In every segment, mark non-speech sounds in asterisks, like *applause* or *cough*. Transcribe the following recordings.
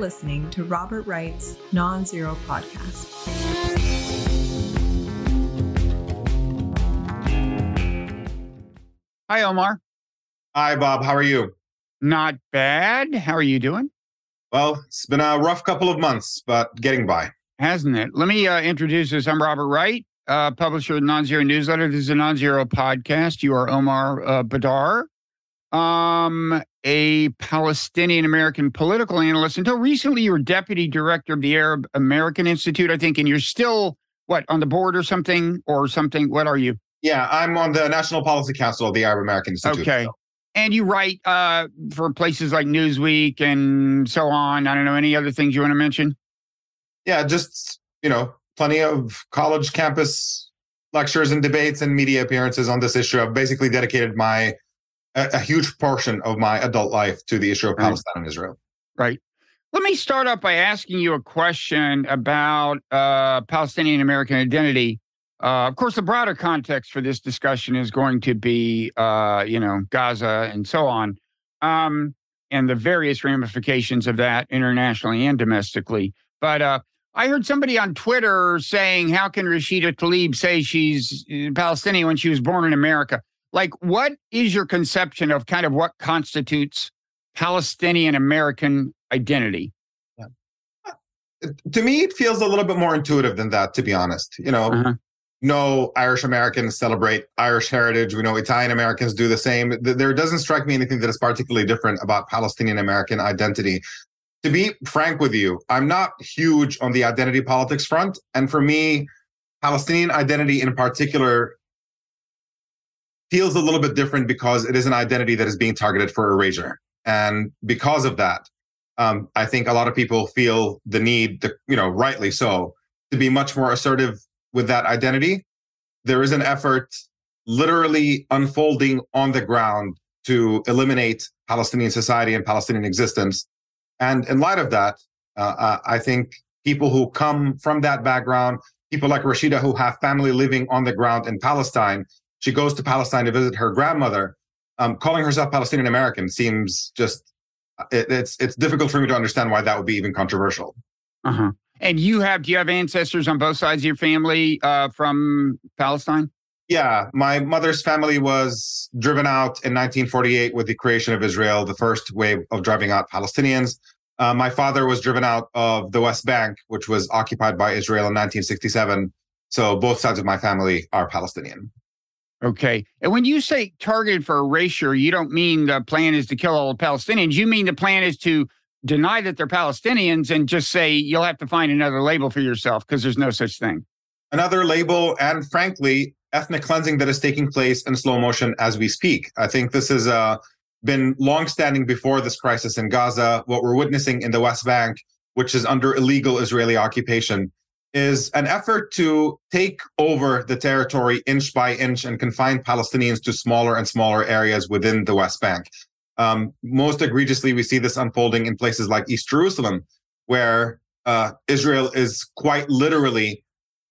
listening to Robert Wright's Non Zero Podcast. Hi, Omar. Hi, Bob. How are you? Not bad. How are you doing? Well, it's been a rough couple of months, but getting by. Hasn't it? Let me uh, introduce this. I'm Robert Wright, uh, publisher of the Non Zero Newsletter. This is a Non Zero podcast. You are Omar uh, Baddar, um, a Palestinian American political analyst. Until recently, you were deputy director of the Arab American Institute, I think, and you're still, what, on the board or something, or something? What are you? Yeah, I'm on the National Policy Council of the Arab American Institute. Okay. And you write uh, for places like Newsweek and so on. I don't know, any other things you want to mention? Yeah, just, you know, plenty of college campus lectures and debates and media appearances on this issue. I've basically dedicated my a, a huge portion of my adult life to the issue of Palestine and Israel. Right. Let me start off by asking you a question about uh, Palestinian American identity. Uh, of course, the broader context for this discussion is going to be, uh, you know, Gaza and so on, um, and the various ramifications of that internationally and domestically. But uh, I heard somebody on Twitter saying, "How can Rashida Tlaib say she's uh, Palestinian when she was born in America?" Like, what is your conception of kind of what constitutes Palestinian American identity? To me, it feels a little bit more intuitive than that, to be honest. You know, Uh-huh. no Irish Americans celebrate Irish heritage. We know Italian Americans do the same. There doesn't strike me anything that is particularly different about Palestinian American identity. To be frank with you, I'm not huge on the identity politics front. And for me, Palestinian identity in particular feels a little bit different because it is an identity that is being targeted for erasure. And because of that, um, I think a lot of people feel the need, to, you know, rightly so, to be much more assertive with that identity. There is an effort literally unfolding on the ground to eliminate Palestinian society and Palestinian existence. And in light of that, uh, I think people who come from that background, people like Rashida who have family living on the ground in Palestine, she goes to Palestine to visit her grandmother. Um, calling herself Palestinian American seems just it, it's it's difficult for me to understand why that would be even controversial. Uh-huh. And you have, do you have ancestors on both sides of your family uh, from Palestine? Yeah, my mother's family was driven out in 1948 with the creation of Israel, the first wave of driving out Palestinians. Uh, my father was driven out of the West Bank, which was occupied by Israel in 1967. So both sides of my family are Palestinian. Okay. And when you say targeted for erasure, you don't mean the plan is to kill all the Palestinians. You mean the plan is to deny that they're Palestinians and just say you'll have to find another label for yourself because there's no such thing. Another label, and frankly, ethnic cleansing that is taking place in slow motion as we speak. I think this has uh, been longstanding before this crisis in Gaza. What we're witnessing in the West Bank, which is under illegal Israeli occupation, is an effort to take over the territory inch by inch and confine Palestinians to smaller and smaller areas within the West Bank. Um, most egregiously, we see this unfolding in places like East Jerusalem, where uh, Israel is quite literally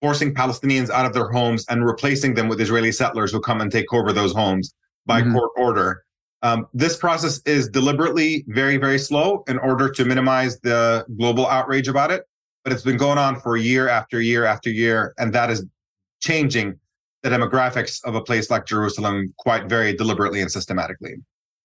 forcing Palestinians out of their homes and replacing them with Israeli settlers who come and take over those homes by Mhm. court order. Um, this process is deliberately very, very slow in order to minimize the global outrage about it. But it's been going on for year after year after year, and that is changing the demographics of a place like Jerusalem quite very deliberately and systematically.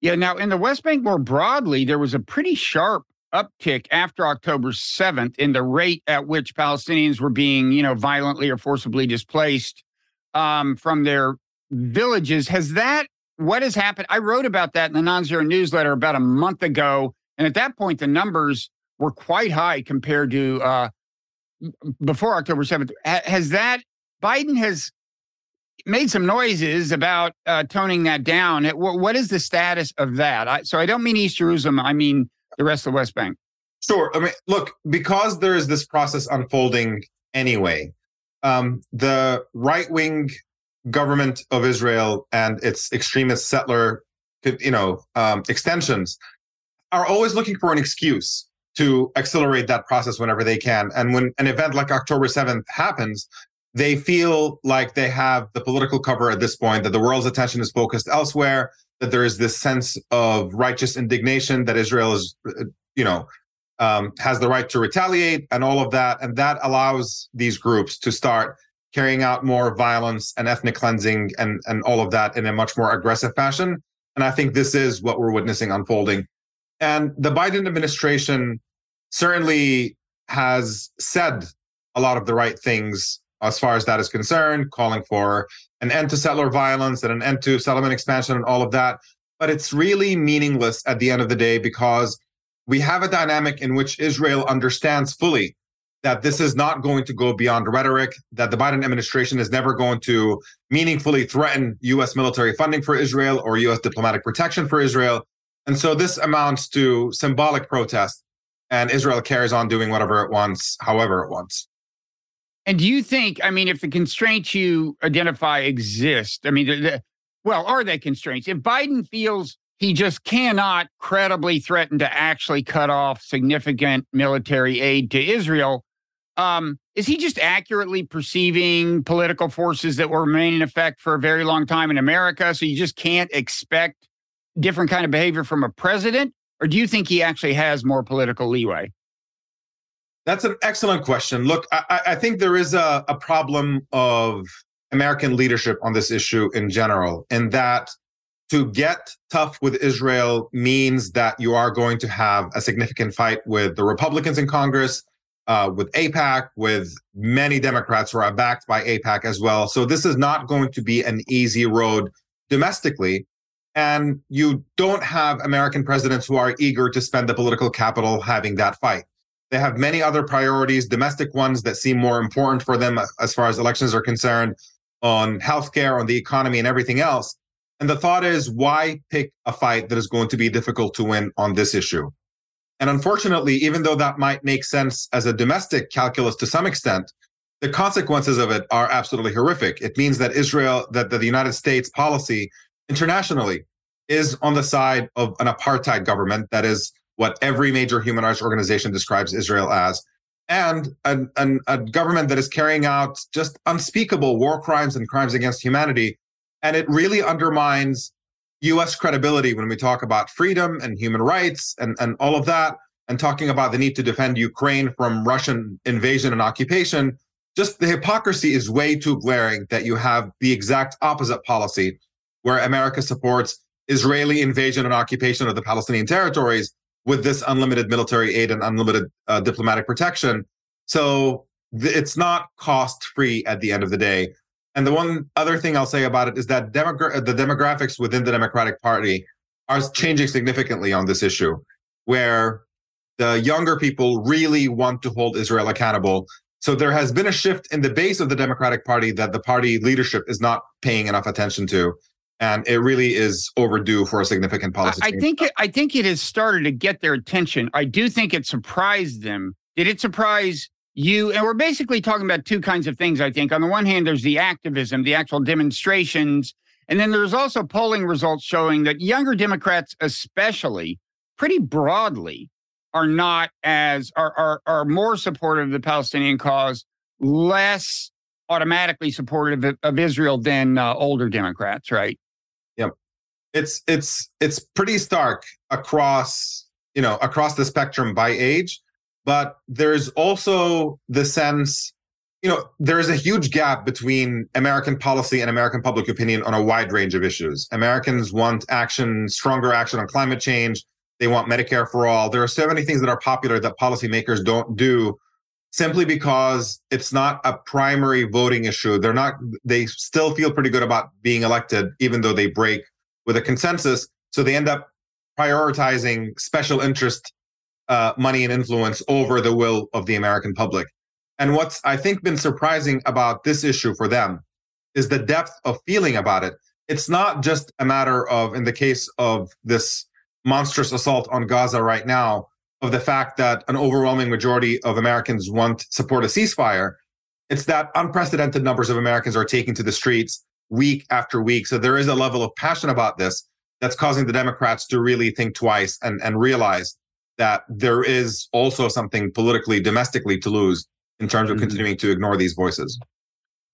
Yeah. Now, in the West Bank more broadly, there was a pretty sharp uptick after October 7th in the rate at which Palestinians were being, you know, violently or forcibly displaced um, from their villages. Has that, what has happened? I wrote about that in the Non Zero newsletter about a month ago. And at that point, the numbers were quite high compared to uh, before October 7th. Has that, Biden has made some noises about uh, toning that down. It- wha- what is the status of that? I, so I don't mean East Jerusalem. I mean the rest of the West Bank. Sure. I mean, look, because there is this process unfolding anyway, um, the right wing government of Israel and its extremist settler, you know, um, extensions are always looking for an excuse to accelerate that process whenever they can. And when an event like October 7th happens, they feel like they have the political cover at this point, that the world's attention is focused elsewhere, that there is this sense of righteous indignation that Israel is, uh, you know, um, has the right to retaliate and all of that. And that allows these groups to start carrying out more violence and ethnic cleansing and, and all of that in a much more aggressive fashion. And I think this is what we're witnessing unfolding. And the Biden administration certainly has said a lot of the right things as far as that is concerned, calling for an end to settler violence and an end to settlement expansion and all of that. But it's really meaningless at the end of the day because we have a dynamic in which Israel understands fully that this is not going to go beyond rhetoric, that the Biden administration is never going to meaningfully threaten US military funding for Israel or US diplomatic protection for Israel. And so this amounts to symbolic protest, and Israel carries on doing whatever it wants, however it wants. And do you think, I mean, if the constraints you identify exist, I mean, the, the, well, are they constraints? If Biden feels he just cannot credibly threaten to actually cut off significant military aid to Israel, um, is he just accurately perceiving political forces that will remain in effect for a very long time in America? So you just can't expect different kind of behavior from a president? Or do you think he actually has more political leeway? That's an excellent question. Look, I, I think there is a, a problem of American leadership on this issue in general, in that to get tough with Israel means that you are going to have a significant fight with the Republicans in Congress, uh, with AIPAC, with many Democrats who are backed by AIPAC as well. So this is not going to be an easy road domestically. And you don't have American presidents who are eager to spend the political capital having that fight. They have many other priorities, domestic ones that seem more important for them uh, as far as elections are concerned, on healthcare, on the economy, and everything else. And the thought is, why pick a fight that is going to be difficult to win on this issue? And unfortunately, even though that might make sense as a domestic calculus to some extent, the consequences of it are absolutely horrific. It means that Israel, that, that the United States policy internationally is on the side of an apartheid government that is what every major human rights organization describes Israel as, and an, an, a government that is carrying out just unspeakable war crimes and crimes against humanity. And it really undermines US credibility when we talk about freedom and human rights and, and all of that, and talking about the need to defend Ukraine from Russian invasion and occupation. Just the hypocrisy is way too glaring that you have the exact opposite policy where America supports Israeli invasion and occupation of the Palestinian territories with this unlimited military aid and unlimited uh, diplomatic protection. So th- it's not cost free at the end of the day. And the one other thing I'll say about it is that the demographics within the Democratic Party are changing significantly on this issue, where the younger people really want to hold Israel accountable. So there has been a shift in the base of the Democratic Party that the party leadership is not paying enough attention to and it really is overdue for a significant policy. I, I think it, I think it has started to get their attention. I do think it surprised them. Did it surprise you? And we're basically talking about two kinds of things. I think on the one hand, there's the activism, the actual demonstrations, and then there's also polling results showing that younger Democrats, especially, pretty broadly, are not as are are, are more supportive of the Palestinian cause, less automatically supportive of, of Israel than uh, older Democrats, right? It's it's it's pretty stark across you know across the spectrum by age but there's also the sense you know there is a huge gap between american policy and american public opinion on a wide range of issues. Americans want action stronger action on climate change. They want medicare for all. There are so many things that are popular that policymakers don't do simply because it's not a primary voting issue. They're not they still feel pretty good about being elected even though they break with a consensus. So they end up prioritizing special interest uh, money and influence over the will of the American public. And what's I think been surprising about this issue for them is the depth of feeling about it. It's not just a matter of, in the case of this monstrous assault on Gaza right now, of the fact that an overwhelming majority of Americans want support a ceasefire. It's that unprecedented numbers of Americans are taking to the streets week after week. So there is a level of passion about this that's causing the Democrats to really think twice and, and realize that there is also something politically, domestically to lose in terms of mm-hmm. continuing to ignore these voices.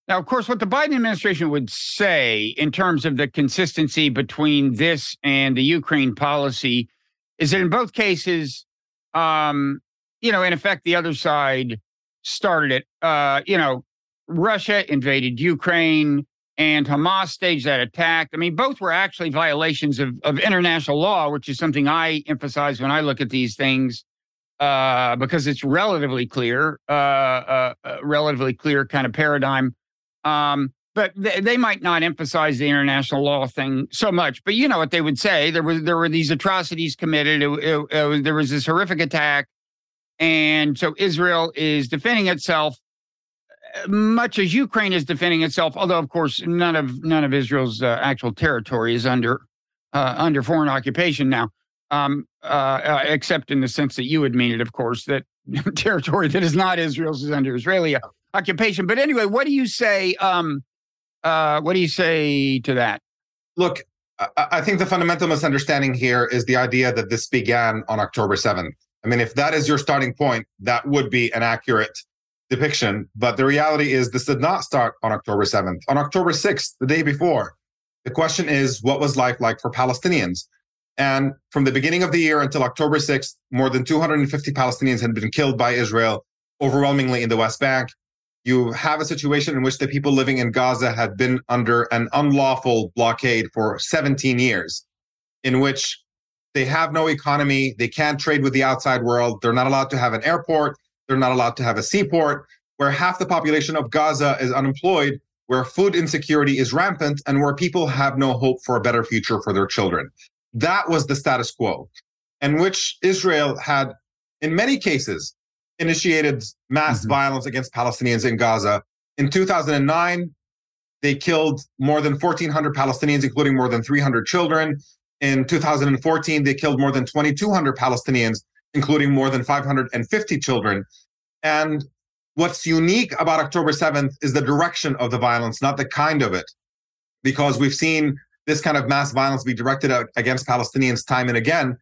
Now, of course, what the Biden administration would say in terms of the consistency between this and the Ukraine policy is that in both cases, um, you know, in effect, the other side started it. Uh, you know, Russia invaded Ukraine and Hamas staged that attack. I mean, both were actually violations of, of international law, which is something I emphasize when I look at these things uh, because it's relatively clear, uh, uh, uh relatively clear kind of paradigm. Um, but th- they might not emphasize the international law thing so much. But you know what they would say: there was there were these atrocities committed. It, it, it, there was this horrific attack, and so Israel is defending itself much as Ukraine is defending itself, although of course none of none of Israel's uh, actual territory is under uh, under foreign occupation now, um, uh, uh except in the sense that you would mean it, of course, that *laughs* territory that is not Israel's is under Israeli occupation. But anyway, what do you say? Um, uh, what do you say to that? Look, I think the fundamental misunderstanding here is the idea that this began on October seventh. I mean, if that is your starting point, that would be an accurate depiction. But the reality is, this did not start on October 7th. On October 6th, the day before, the question is, what was life like for Palestinians? And from the beginning of the year until October 6th, more than 250 Palestinians had been killed by Israel, overwhelmingly in the West Bank. You have a situation in which the people living in Gaza had been under an unlawful blockade for 17 years, in which they have no economy, they can't trade with the outside world, they're not allowed to have an airport, they're not allowed to have a seaport, where half the population of Gaza is unemployed, where food insecurity is rampant, and where people have no hope for a better future for their children. That was the status quo, in which Israel had, in many cases, initiated mass mm-hmm. violence against Palestinians in Gaza. In 2009, they killed more than 1,400 Palestinians, including more than 300 children. In 2014, they killed more than 2,200 Palestinians, including more than 550 children. And what's unique about October 7th is the direction of the violence, not the kind of it, because we've seen this kind of mass violence be directed against Palestinians time and again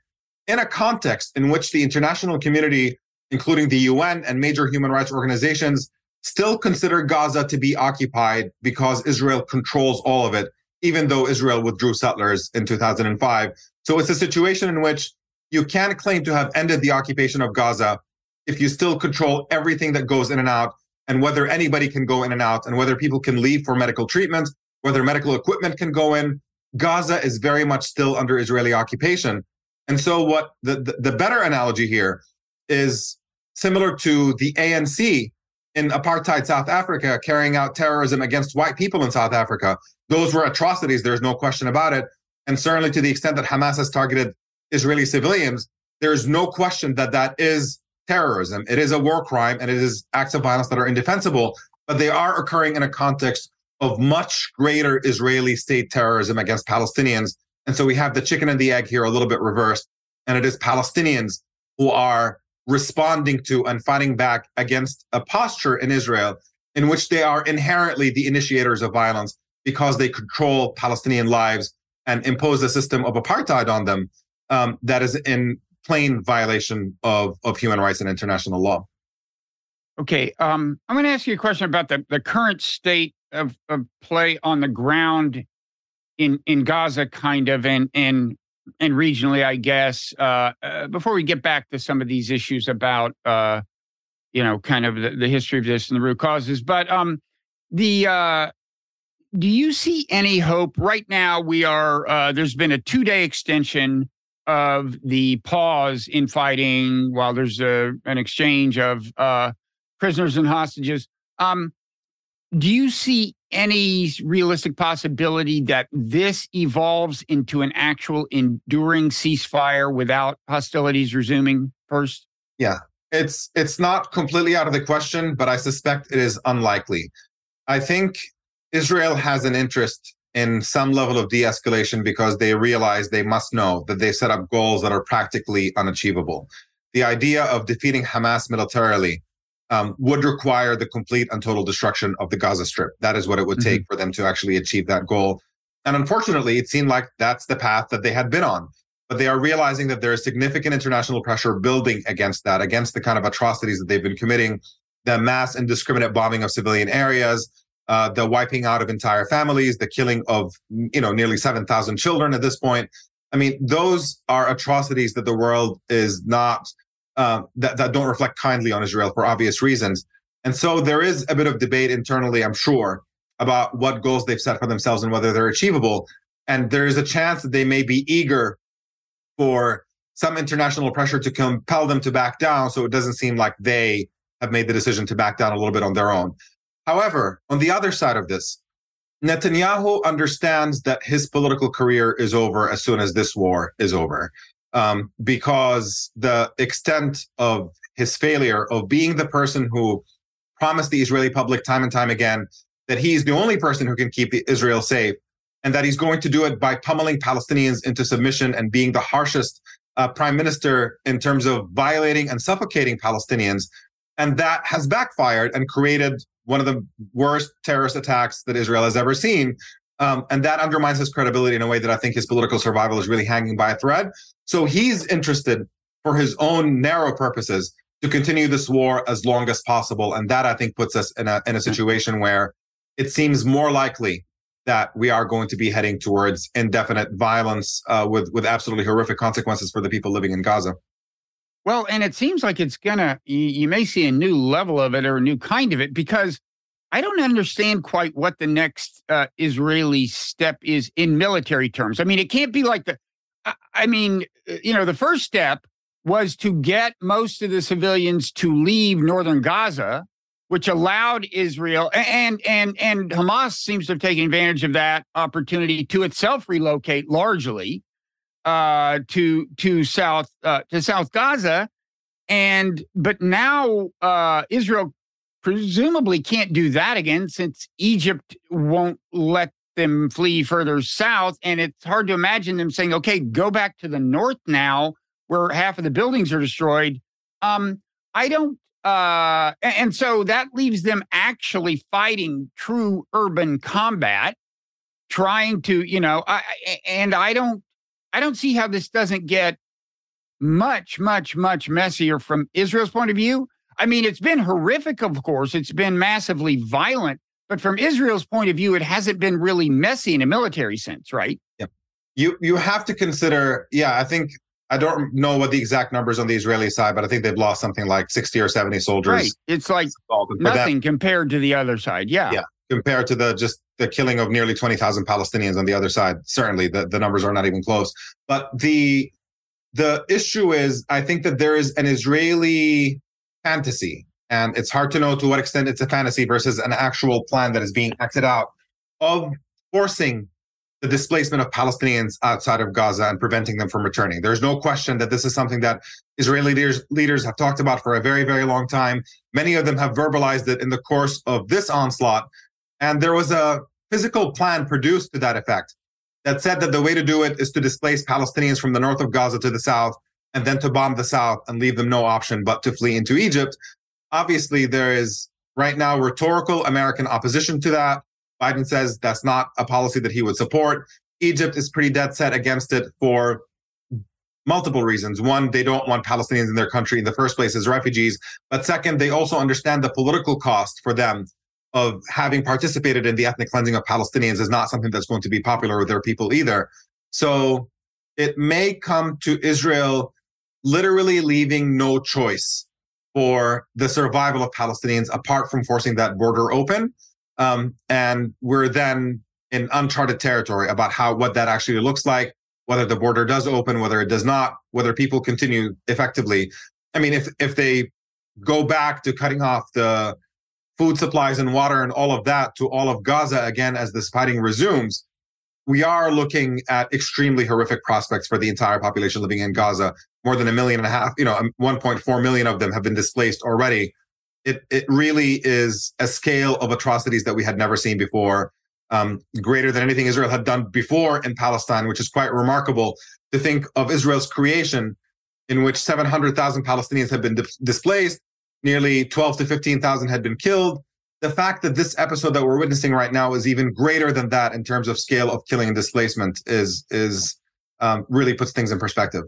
in a context in which the international community, including the UN and major human rights organizations, still consider Gaza to be occupied because Israel controls all of it, even though Israel withdrew settlers in 2005. So it's a situation in which you can't claim to have ended the occupation of Gaza if you still control everything that goes in and out and whether anybody can go in and out and whether people can leave for medical treatment, whether medical equipment can go in. Gaza is very much still under Israeli occupation. And so what the, the, the better analogy here is similar to the ANC in apartheid South Africa carrying out terrorism against white people in South Africa. Those were atrocities, there's no question about it. And certainly to the extent that Hamas has targeted Israeli civilians, there's no question that that is terrorism. It is a war crime and it is acts of violence that are indefensible, but they are occurring in a context of much greater Israeli state terrorism against Palestinians. And so we have the chicken and the egg here a little bit reversed. And it is Palestinians who are responding to and fighting back against a posture in Israel in which they are inherently the initiators of violence because they control Palestinian lives and impose a system of apartheid on them um, that is in plain violation of, of human rights and international law. Okay, um, I'm going to ask you a question about the, the current state of, of play on the ground in in Gaza, kind of, and and and regionally, I guess. Uh, uh, before we get back to some of these issues about, uh, you know, kind of the, the history of this and the root causes, but um, the uh, do you see any hope right now? We are uh, there's been a two day extension of the pause in fighting while there's a, an exchange of uh, prisoners and hostages. Um, do you see any realistic possibility that this evolves into an actual enduring ceasefire without hostilities resuming first? Yeah, it's it's not completely out of the question, but I suspect it is unlikely. I think Israel has an interest in some level of de-escalation because they realize they must know that they set up goals that are practically unachievable. The idea of defeating Hamas militarily um, would require the complete and total destruction of the Gaza Strip. That is what it would mm-hmm. take for them to actually achieve that goal. And unfortunately, it seemed like that's the path that they had been on. But they are realizing that there is significant international pressure building against that, against the kind of atrocities that they've been committing, the mass indiscriminate bombing of civilian areas, uh, the wiping out of entire families, the killing of you know nearly seven thousand children at this point. I mean, those are atrocities that the world is not uh, that, that don't reflect kindly on Israel for obvious reasons. And so there is a bit of debate internally, I'm sure, about what goals they've set for themselves and whether they're achievable. And there is a chance that they may be eager for some international pressure to compel them to back down. So it doesn't seem like they have made the decision to back down a little bit on their own. However, on the other side of this, Netanyahu understands that his political career is over as soon as this war is over, um, because the extent of his failure of being the person who promised the Israeli public time and time again that he's the only person who can keep Israel safe, and that he's going to do it by pummeling Palestinians into submission and being the harshest uh, prime minister in terms of violating and suffocating Palestinians. And that has backfired and created one of the worst terrorist attacks that Israel has ever seen. Um, and that undermines his credibility in a way that I think his political survival is really hanging by a thread. So he's interested for his own narrow purposes to continue this war as long as possible. And that I think puts us in a in a situation where it seems more likely that we are going to be heading towards indefinite violence uh, with with absolutely horrific consequences for the people living in Gaza. Well, and it seems like it's gonna, you, you may see a new level of it or a new kind of it because I don't understand quite what the next uh, Israeli step is in military terms. I mean, it can't be like the, I, I mean, uh, you know, the first step was to get most of the civilians to leave northern Gaza, which allowed Israel and and and Hamas seems to have taken advantage of that opportunity to itself relocate largely uh, to to South uh, to South Gaza, and but now uh, Israel presumably can't do that again since Egypt won't let them flee further south, and it's hard to imagine them saying, "Okay, go back to the north now, where half of the buildings are destroyed." Um, I don't. Uh, and so that leaves them actually fighting true urban combat, trying to, you know, I, and I don't I don't see how this doesn't get much, much, much messier from Israel's point of view. I mean, it's been horrific, of course. It's been massively violent, but from Israel's point of view, it hasn't been really messy in a military sense, right? Yeah. You you have to consider, yeah, I think I don't know what the exact numbers on the Israeli side, but I think they've lost something like 60 or 70 soldiers. Right. It's like nothing that, compared to the other side. Yeah. Yeah. Compared to the just the killing of nearly 20,000 Palestinians on the other side. Certainly, the, the numbers are not even close. But the the issue is, I think that there is an Israeli fantasy, and it's hard to know to what extent it's a fantasy versus an actual plan that is being acted out of forcing the displacement of Palestinians outside of Gaza and preventing them from returning. There's no question that this is something that Israeli leaders, leaders have talked about for a very, very long time. Many of them have verbalized it in the course of this onslaught. And there was a physical plan produced to that effect that said that the way to do it is to displace Palestinians from the north of Gaza to the south and then to bomb the south and leave them no option but to flee into Egypt. Obviously, there is right now rhetorical American opposition to that. Biden says that's not a policy that he would support. Egypt is pretty dead set against it for multiple reasons. One, they don't want Palestinians in their country in the first place as refugees. But second, they also understand the political cost for them of having participated in the ethnic cleansing of Palestinians is not something that's going to be popular with their people either. So it may come to Israel literally leaving no choice for the survival of Palestinians apart from forcing that border open. Um, and we're then in uncharted territory about how what that actually looks like, whether the border does open, whether it does not, whether people continue effectively. I mean, if if they go back to cutting off the food supplies and water and all of that to all of Gaza again as this fighting resumes, we are looking at extremely horrific prospects for the entire population living in Gaza. More than a million and a half, you know, 1.4 million of them have been displaced already. It it really is a scale of atrocities that we had never seen before, um, greater than anything Israel had done before in Palestine, which is quite remarkable to think of Israel's creation, in which 700,000 Palestinians have been di- displaced, nearly 12 to 15,000 had been killed. The fact that this episode that we're witnessing right now is even greater than that in terms of scale of killing and displacement is is um, really puts things in perspective.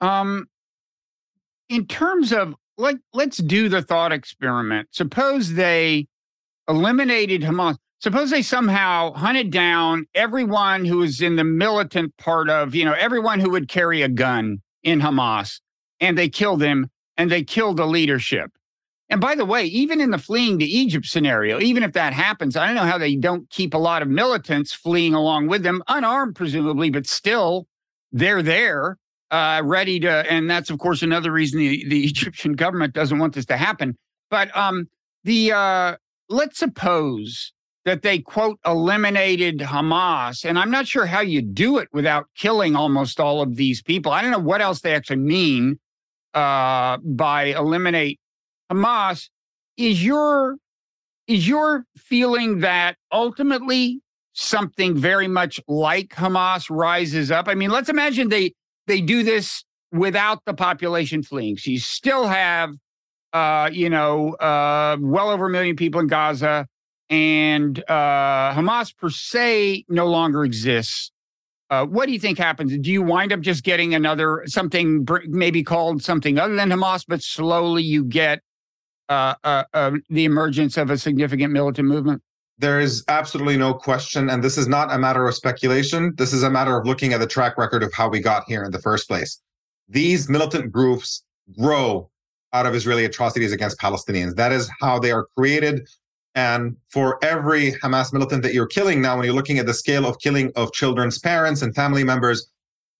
Um, in terms of like, let's do the thought experiment. Suppose they eliminated Hamas. Suppose they somehow hunted down everyone who was in the militant part of, you know, everyone who would carry a gun in Hamas and they killed them and they kill the leadership. And by the way, even in the fleeing to Egypt scenario, even if that happens, I don't know how they don't keep a lot of militants fleeing along with them, unarmed presumably, but still they're there, uh, ready to. And that's of course another reason the, the *laughs* Egyptian government doesn't want this to happen. But um, the uh, let's suppose that they quote eliminated Hamas, and I'm not sure how you do it without killing almost all of these people. I don't know what else they actually mean uh, by eliminate Hamas, is your is your feeling that ultimately something very much like Hamas rises up? I mean, let's imagine they they do this without the population fleeing. So you still have uh, you know, uh, well over a million people in Gaza, and uh, Hamas per se no longer exists. Uh, what do you think happens? Do you wind up just getting another something maybe called something other than Hamas, but slowly you get uh, uh, uh, the emergence of a significant militant movement? There is absolutely no question. And this is not a matter of speculation. This is a matter of looking at the track record of how we got here in the first place. These militant groups grow out of Israeli atrocities against Palestinians. That is how they are created. And for every Hamas militant that you're killing now, when you're looking at the scale of killing of children's parents and family members,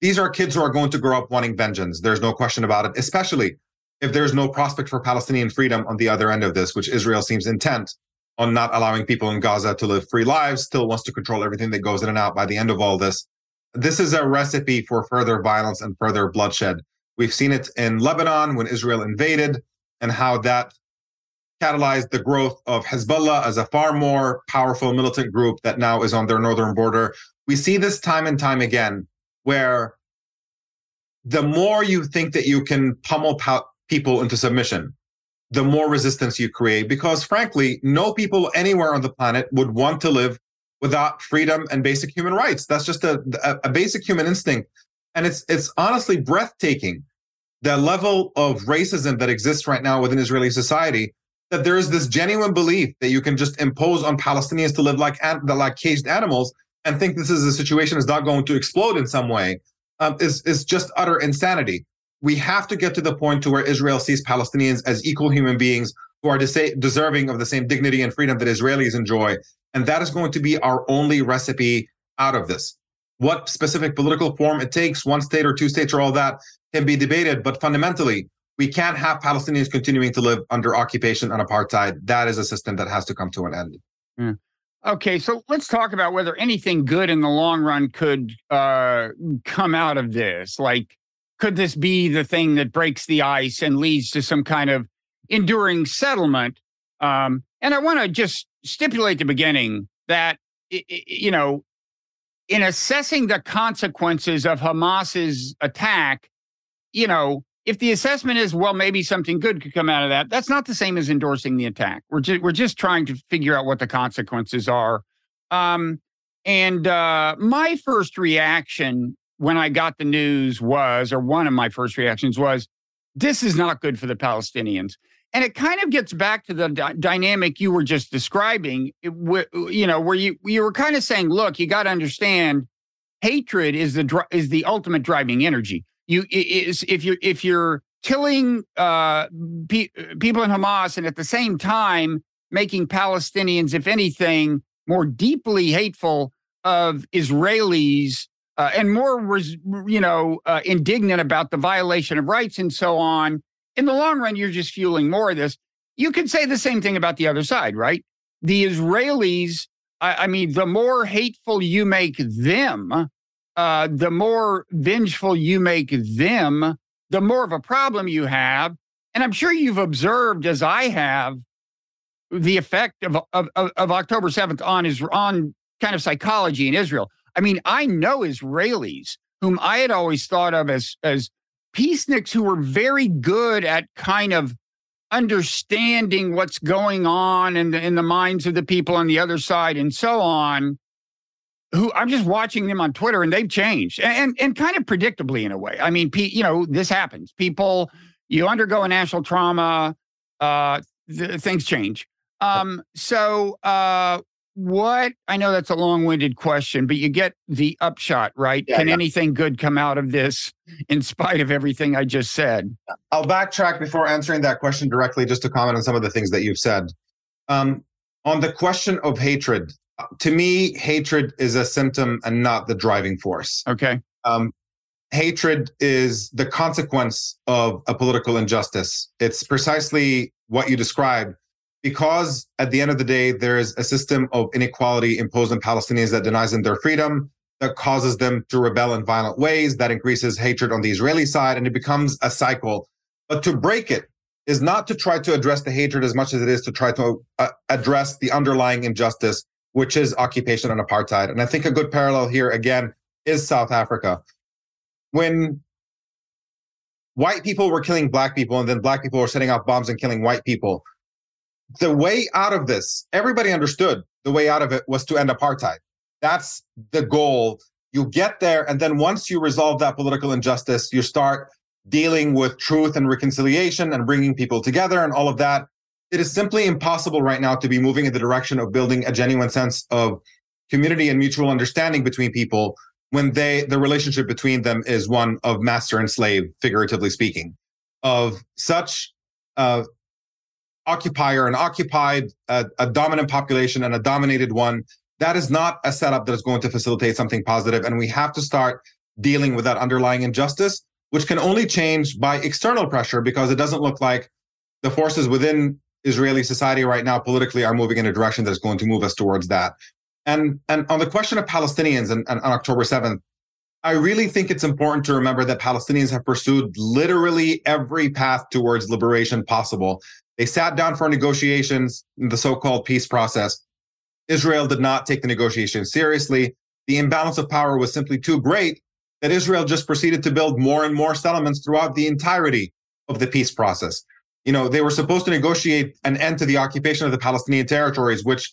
these are kids who are going to grow up wanting vengeance. There's no question about it, especially if there's no prospect for Palestinian freedom on the other end of this, which Israel seems intent on not allowing people in Gaza to live free lives, still wants to control everything that goes in and out by the end of all this. This is a recipe for further violence and further bloodshed. We've seen it in Lebanon when Israel invaded and how that catalyzed the growth of Hezbollah as a far more powerful militant group that now is on their northern border. We see this time and time again where the more you think that you can pummel people into submission, the more resistance you create. Because frankly, no people anywhere on the planet would want to live without freedom and basic human rights. That's just a, a, basic human instinct. And it's it's honestly breathtaking the level of racism that exists right now within Israeli society. That there is this genuine belief that you can just impose on Palestinians to live like like caged animals and think this is a situation is not going to explode in some way um, is is just utter insanity we have to get to the point to where Israel sees Palestinians as equal human beings who are deserving of the same dignity and freedom that Israelis enjoy. And that is going to be our only recipe out of this. What specific political form it takes, one state or two states or all that, can be debated. But fundamentally, we can't have Palestinians continuing to live under occupation and apartheid. That is a system that has to come to an end. Yeah. Okay, so let's talk about whether anything good in the long run could uh, come out of this. Like, could this be the thing that breaks the ice and leads to some kind of enduring settlement? Um, and I want to just stipulate the beginning that, you know, in assessing the consequences of Hamas's attack, you know, if the assessment is, well, maybe something good could come out of that, that's not the same as endorsing the attack. We're just we're just trying to figure out what the consequences are. Um, and uh, my first reaction when I got the news was, or one of my first reactions was, this is not good for the Palestinians. And it kind of gets back to the d- dynamic you were just describing, w- you know, where you you were kind of saying, look, you got to understand, hatred is the dr- is the ultimate driving energy. You is if you're if you're killing uh, pe- people in Hamas and at the same time making Palestinians, if anything, more deeply hateful of Israelis uh, and more, res, you know, uh, indignant about the violation of rights and so on. In the long run, you're just fueling more of this. You could say the same thing about the other side, right? The Israelis, I, I mean, the more hateful you make them, uh, the more vengeful you make them, the more of a problem you have. And I'm sure you've observed, as I have, the effect of, of, of October 7th on is on kind of psychology in Israel. I mean, I know Israelis whom I had always thought of as as peaceniks who were very good at kind of understanding what's going on in the in the minds of the people on the other side and so on who I'm just watching them on Twitter and they've changed and and kind of predictably in a way. I mean, you know, this happens. People you undergo a national trauma, uh, th- things change. Um, so uh, what I know that's a long-winded question, but you get the upshot, right? Yeah, Can yeah. anything good come out of this in spite of everything I just said? I'll backtrack before answering that question directly, just to comment on some of the things that you've said. Um, on the question of hatred, uh, to me, hatred is a symptom and not the driving force. Okay. Um, hatred is the consequence of a political injustice. It's precisely what you described. Because at the end of the day, there is a system of inequality imposed on Palestinians that denies them their freedom, that causes them to rebel in violent ways, that increases hatred on the Israeli side, and it becomes a cycle. But to break it is not to try to address the hatred as much as it is to try to uh, address the underlying injustice, which is occupation and apartheid. And I think a good parallel here, again, is South Africa. When white people were killing black people and then black people were setting off bombs and killing white people, the way out of this, everybody understood the way out of it was to end apartheid. That's the goal. You get there, and then once you resolve that political injustice, you start dealing with truth and reconciliation and bringing people together and all of that. It is simply impossible right now to be moving in the direction of building a genuine sense of community and mutual understanding between people when they the relationship between them is one of master and slave, figuratively speaking, of such uh, occupier and occupied, a dominant population and a dominated one. That is not a setup that is going to facilitate something positive, and we have to start dealing with that underlying injustice, which can only change by external pressure because it doesn't look like the forces within Israeli society right now politically are moving in a direction that is going to move us towards that. And and on the question of Palestinians and, and on October 7th, I really think it's important to remember that Palestinians have pursued literally every path towards liberation possible. They sat down for negotiations in the so-called peace process. Israel did not take the negotiations seriously. The imbalance of power was simply too great that Israel just proceeded to build more and more settlements throughout the entirety of the peace process. You know, they were supposed to negotiate an end to the occupation of the Palestinian territories, which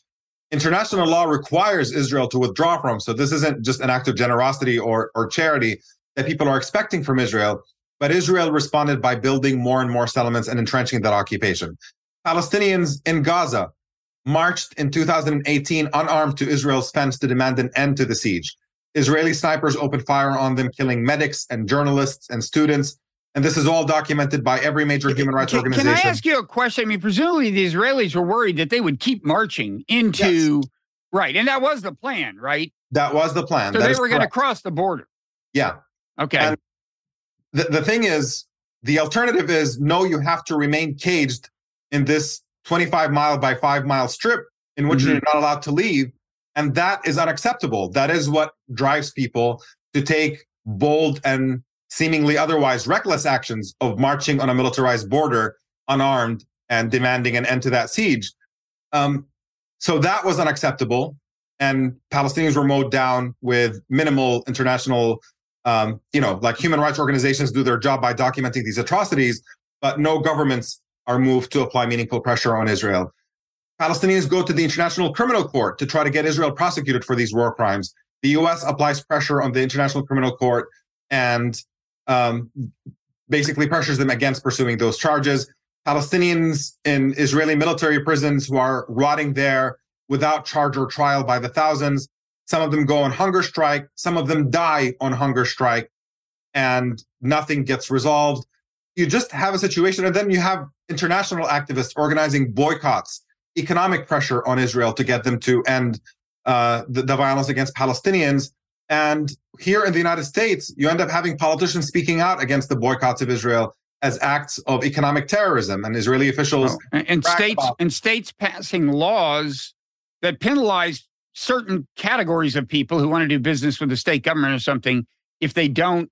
international law requires Israel to withdraw from. So this isn't just an act of generosity or, or charity that people are expecting from Israel, but Israel responded by building more and more settlements and entrenching that occupation. Palestinians in Gaza marched in 2018 unarmed to Israel's fence to demand an end to the siege. Israeli snipers opened fire on them, killing medics and journalists and students. And this is all documented by every major human rights Can, organization. can I ask you a question? I mean, presumably the Israelis were worried that they would keep marching into right, and that was the plan, right? that was the plan. So That they were going to cross the border. Yeah. Okay. And- the, the thing is, the alternative is no, you have to remain caged in this 25 mile by five mile strip in which Mhm. you're not allowed to leave. And that is unacceptable. That is what drives people to take bold and seemingly otherwise reckless actions of marching on a militarized border unarmed and demanding an end to that siege. Um, so that was unacceptable. And Palestinians were mowed down with minimal international um, you know, like human rights organizations do their job by documenting these atrocities, but no governments are moved to apply meaningful pressure on Israel. Palestinians go to the International Criminal Court to try to get Israel prosecuted for these war crimes. The US applies pressure on the International Criminal Court and um, basically pressures them against pursuing those charges. Palestinians in Israeli military prisons who are rotting there without charge or trial by the thousands. Some of them go on hunger strike. Some of them die on hunger strike, and nothing gets resolved. You just have a situation, and then you have international activists organizing boycotts, economic pressure on Israel to get them to end uh, the, the violence against Palestinians. And here in the United States, you end up having politicians speaking out against the boycotts of Israel as acts of economic terrorism, and Israeli officials. Oh, and, and states about- and states passing laws that penalize certain categories of people who want to do business with the state government or something if they don't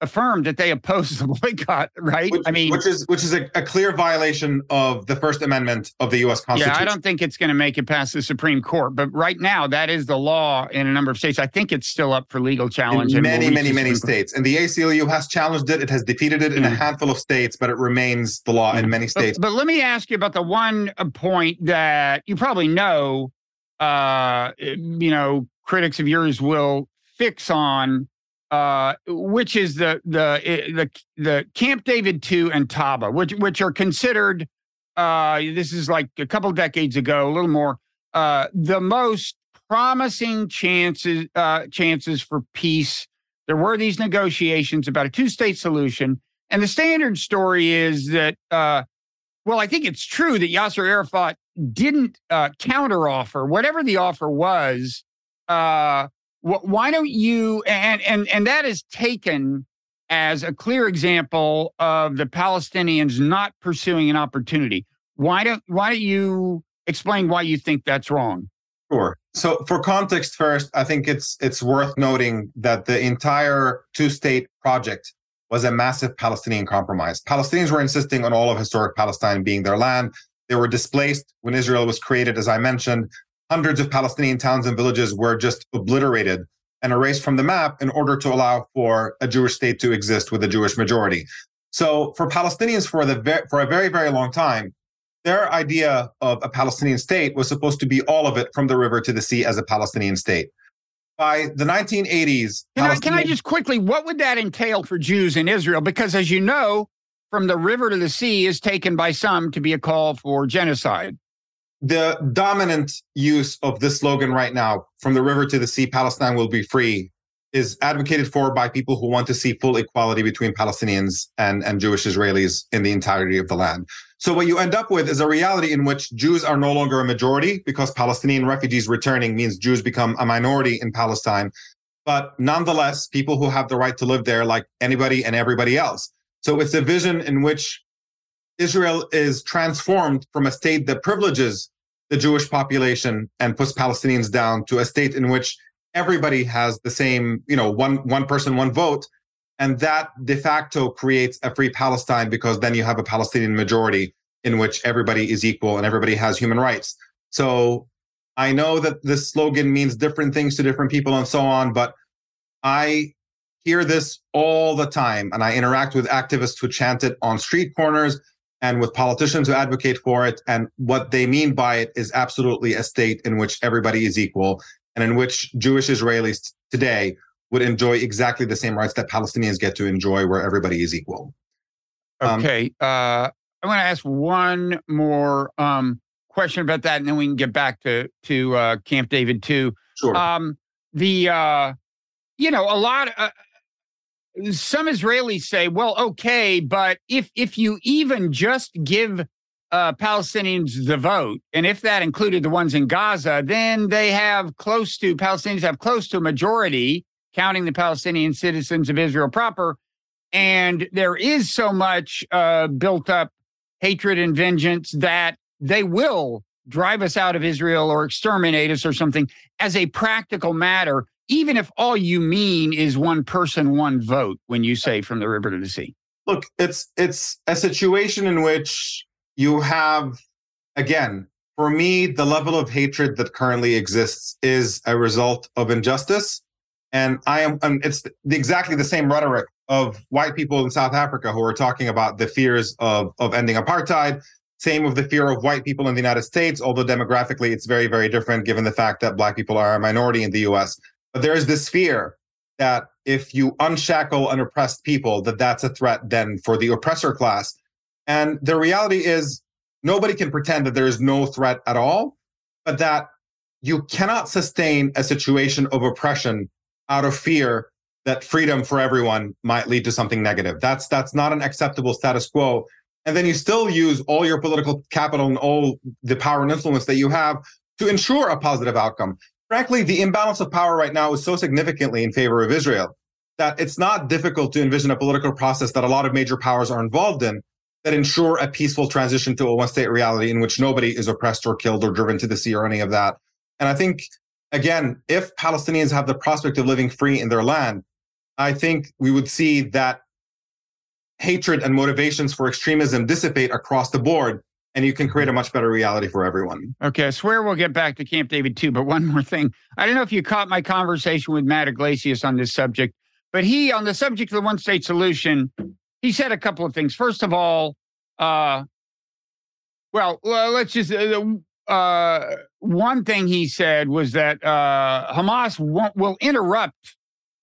affirm that they oppose the *laughs* boycott, right? Which, I mean, which is which is a, a clear violation of the First Amendment of the U.S. Constitution. Yeah, I don't think it's going to make it past the Supreme Court, but right now that is the law in a number of states. I think it's still up for legal challenge. in many, many, many states. And the ACLU has challenged it. It has defeated it in a handful of states, but it remains the law in many states. But, let me ask you about the one uh, point that you probably know, uh, you know, critics of yours will fix on, uh, which is the the eh, the the Camp David two and Taba, which which are considered. Uh, this is like a couple decades ago, a little more. uh, the most promising chances uh, chances for peace. There were these negotiations about a two-state solution, and the standard story is that, uh, well, I think it's true that Yasser Arafat didn't uh, counteroffer whatever the offer was. Uh, why don't you? And and and that is taken as a clear example of the Palestinians not pursuing an opportunity. Why don't Why don't you explain why you think that's wrong? Sure. So for context first, I think it's it's worth noting that the entire two-state project was a massive Palestinian compromise. Palestinians were insisting on all of historic Palestine being their land. They were displaced when Israel was created, as I mentioned. Hundreds of Palestinian towns and villages were just obliterated and erased from the map in order to allow for a Jewish state to exist with a Jewish majority. So for Palestinians for the for a very very long time, their idea of a Palestinian state was supposed to be all of it from the river to the sea as a Palestinian state. By the 1980s, can, I, can I just quickly, what would that entail for Jews in Israel? Because as you know, from the river to the sea is taken by some to be a call for genocide. The dominant use of this slogan right now, from the river to the sea, Palestine will be free, is advocated for by people who want to see full equality between Palestinians and, and Jewish Israelis in the entirety of the land. So what you end up with is a reality in which Jews are no longer a majority because Palestinian refugees returning means Jews become a minority in Palestine. But nonetheless, people who have the right to live there like anybody and everybody else. So it's a vision in which Israel is transformed from a state that privileges the Jewish population and puts Palestinians down to a state in which everybody has the same, you know, one one person, one vote, and that de facto creates a free Palestine because then you have a Palestinian majority in which everybody is equal and everybody has human rights. So I know that this slogan means different things to different people and so on, but I hear this all the time and I interact with activists who chant it on street corners and with politicians who advocate for it. And what they mean by it is absolutely a state in which everybody is equal and in which Jewish Israelis today would enjoy exactly the same rights that Palestinians get to enjoy, where everybody is equal. Um, okay, uh, I want to ask one more um, question about that, and then we can get back to to uh, Camp David too. Sure. Um, the uh, you know a lot. Some Israelis say, "Well, okay, but if if you even just give uh, Palestinians the vote, and if that included the ones in Gaza, then they have close to Palestinians have close to a majority." counting the Palestinian citizens of Israel proper. And there is so much uh, built up hatred and vengeance that they will drive us out of Israel or exterminate us or something as a practical matter, even if all you mean is one person, one vote when you say from the river to the sea. Look, it's it's a situation in which you have again, for me, the level of hatred that currently exists is a result of injustice and I am, it's exactly the same rhetoric of white people in South Africa who are talking about the fears of, of ending apartheid. Same with the fear of white people in the United States, although demographically it's very, very different given the fact that black people are a minority in the US. But there is this fear that if you unshackle an oppressed people, that that's a threat then for the oppressor class. And the reality is nobody can pretend that there is no threat at all, but that you cannot sustain a situation of oppression out of fear that freedom for everyone might lead to something negative. That's that's not an acceptable status quo. And then you still use all your political capital and all the power and influence that you have to ensure a positive outcome. Frankly, the imbalance of power right now is so significantly in favor of Israel that it's not difficult to envision a political process that a lot of major powers are involved in that ensure a peaceful transition to a one state reality in which nobody is oppressed or killed or driven to the sea or any of that. And I think again, if Palestinians have the prospect of living free in their land, I think we would see that hatred and motivations for extremism dissipate across the board and you can create a much better reality for everyone. Okay, I swear we'll get back to Camp David too, but one more thing. I don't know if you caught my conversation with Matt Yglesias on this subject, but he, on the subject of the one state solution, he said a couple of things. First of all, uh, well, well let's just, uh, uh, one thing he said was that uh, Hamas won't, will interrupt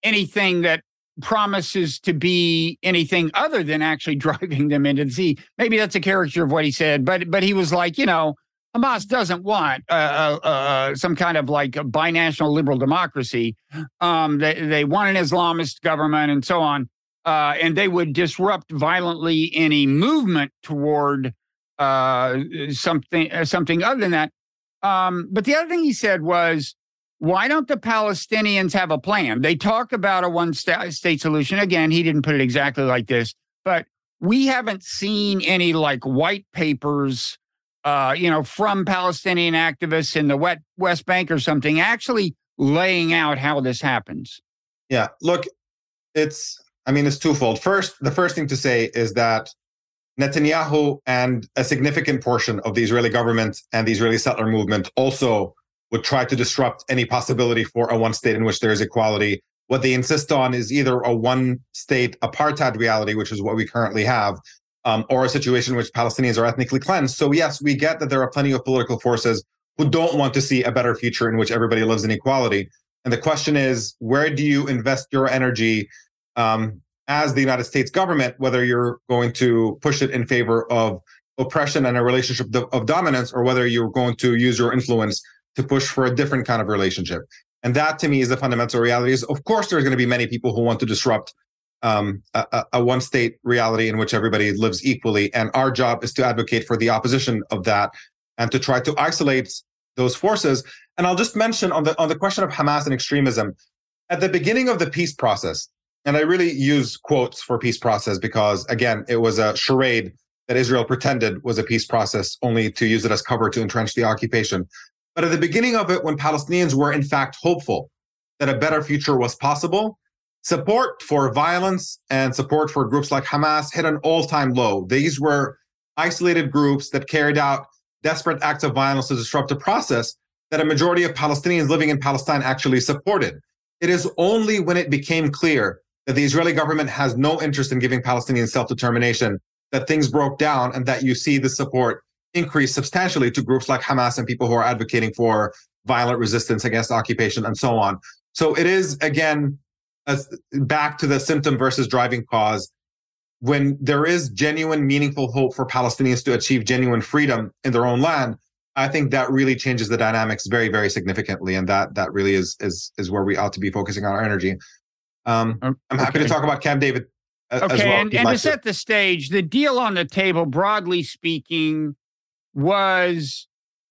anything that promises to be anything other than actually *laughs* driving them into the sea. Maybe that's a caricature of what he said, but but he was like, you know, Hamas doesn't want uh, uh, uh, some kind of like a binational liberal democracy. Um, they, they want an Islamist government and so on. Uh, and they would disrupt violently any movement toward uh, something something other than that. Um, but the other thing he said was, why don't the Palestinians have a plan? They talk about a one state solution. Again, he didn't put it exactly like this, but we haven't seen any like white papers, uh, you know, from Palestinian activists in the West Bank or something actually laying out how this happens. Yeah, look, it's I mean, it's twofold. First, the first thing to say is that Netanyahu and a significant portion of the Israeli government and the Israeli settler movement also would try to disrupt any possibility for a one state in which there is equality. What they insist on is either a one state apartheid reality, which is what we currently have, um, or a situation in which Palestinians are ethnically cleansed. So, yes, we get that there are plenty of political forces who don't want to see a better future in which everybody lives in equality. And the question is, where do you invest your energy um, as the United States government, whether you're going to push it in favor of oppression and a relationship of dominance, or whether you're going to use your influence to push for a different kind of relationship. And that to me is the fundamental reality is of course there's going to be many people who want to disrupt um, a, a one state reality in which everybody lives equally. And our job is to advocate for the opposition of that and to try to isolate those forces. And I'll just mention on the on the question of Hamas and extremism, at the beginning of the peace process, and I really use quotes for peace process because, again, it was a charade that Israel pretended was a peace process only to use it as cover to entrench the occupation. But at the beginning of it, when Palestinians were in fact hopeful that a better future was possible, support for violence and support for groups like Hamas hit an all time low. These were isolated groups that carried out desperate acts of violence to disrupt a process that a majority of Palestinians living in Palestine actually supported. It is only when it became clear that the Israeli government has no interest in giving Palestinians self determination, that things broke down, and that you see the support increase substantially to groups like Hamas and people who are advocating for violent resistance against occupation and so on. So it is, again, back to the symptom versus driving cause. When there is genuine, meaningful hope for Palestinians to achieve genuine freedom in their own land, I think that really changes the dynamics very, very significantly, and that that really is is is where we ought to be focusing our energy. Um, I'm happy to talk about Camp David. okay, well, and, and to set the stage, the deal on the table, broadly speaking, was,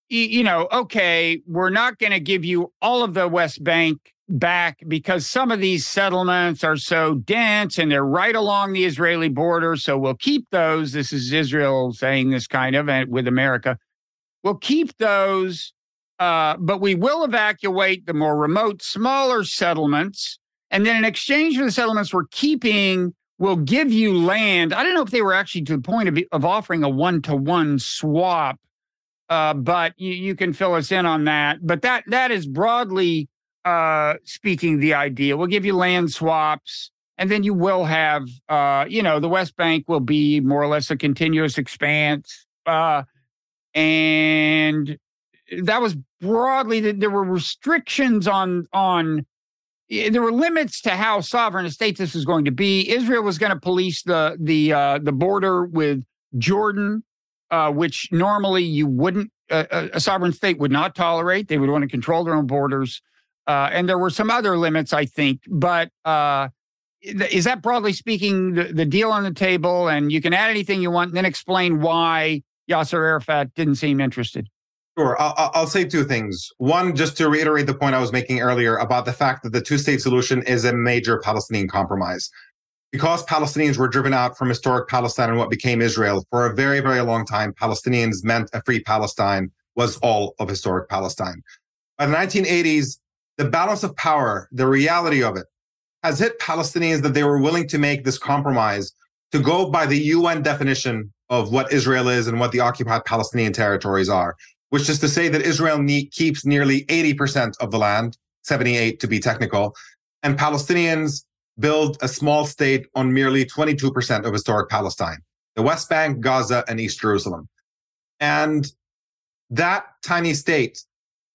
you know, okay, we're not going to give you all of the West Bank back because some of these settlements are so dense and they're right along the Israeli border. So we'll keep those. This is Israel saying this kind of and with America. We'll keep those, uh, but we will evacuate the more remote, smaller settlements and then in exchange for the settlements we're keeping, we'll give you land. I don't know if they were actually to the point of, of offering a one to one swap, uh, but you, you, can fill us in on that. But that that is broadly uh, speaking the idea. We'll give you land swaps. And then you will have, uh, you know, the West Bank will be more or less a continuous expanse. Uh, and that was broadly that there were restrictions on on there were limits to how sovereign a state this was going to be. Israel was going to police the the uh, the border with Jordan, uh, which normally you wouldn't uh, a sovereign state would not tolerate. They would want to control their own borders, uh, and there were some other limits, I think. But uh, is that broadly speaking the, the deal on the table? And you can add anything you want, and then explain why Yasser Arafat didn't seem interested. Sure. I'll, I'll, say two things. One, just to reiterate the point I was making earlier about the fact that the two state solution is a major Palestinian compromise. Because Palestinians were driven out from historic Palestine and what became Israel for a very, very long time, Palestinians meant a free Palestine was all of historic Palestine. By the 1980s, the balance of power, the reality of it, has hit Palestinians that they were willing to make this compromise to go by the UN definition of what Israel is and what the occupied Palestinian territories are which is to say that Israel ne- keeps nearly 80% of the land, 78 to be technical, and Palestinians build a small state on merely 22% of historic Palestine, the West Bank, Gaza, and East Jerusalem. And that tiny state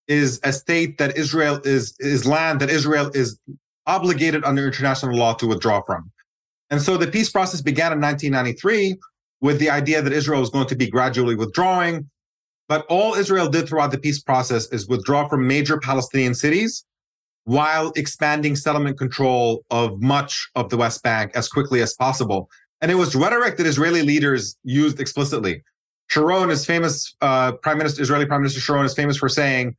is a state that Israel is, is land that Israel is obligated under international law to withdraw from. And so the peace process began in 1993 with the idea that Israel was going to be gradually withdrawing But all Israel did throughout the peace process is withdraw from major Palestinian cities while expanding settlement control of much of the West Bank as quickly as possible. And it was rhetoric that Israeli leaders used explicitly. Sharon is famous, uh, Prime Minister, Israeli Prime Minister Sharon is famous for saying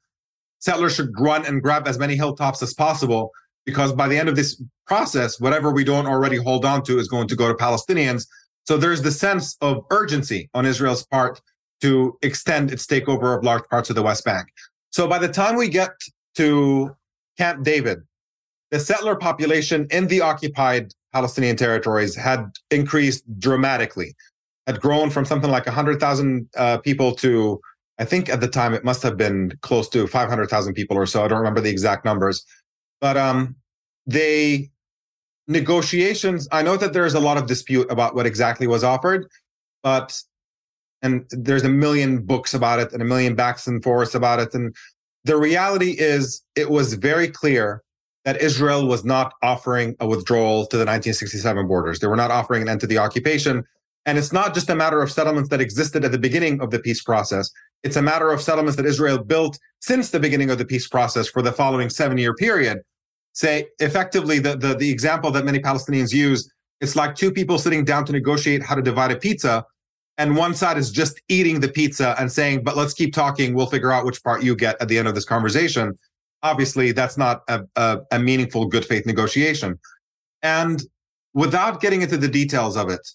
settlers should run and grab as many hilltops as possible because by the end of this process, whatever we don't already hold on to is going to go to Palestinians. So there's the sense of urgency on Israel's part to extend its takeover of large parts of the West Bank. So by the time we get to Camp David, the settler population in the occupied Palestinian territories had increased dramatically, had grown from something like 100,000 uh, people to, I think at the time it must have been close to 500,000 people or so. I don't remember the exact numbers. But um, they, negotiations, I know that there's a lot of dispute about what exactly was offered, but, and there's a million books about it and a million backs and forths about it. And the reality is, it was very clear that Israel was not offering a withdrawal to the 1967 borders. They were not offering an end to the occupation. And it's not just a matter of settlements that existed at the beginning of the peace process. It's a matter of settlements that Israel built since the beginning of the peace process for the following seven year period. Say, effectively, the, the, the example that many Palestinians use, it's like two people sitting down to negotiate how to divide a pizza. And one side is just eating the pizza and saying, but let's keep talking. We'll figure out which part you get at the end of this conversation obviously that's not a, a, a meaningful good faith negotiation. And without getting into the details of it,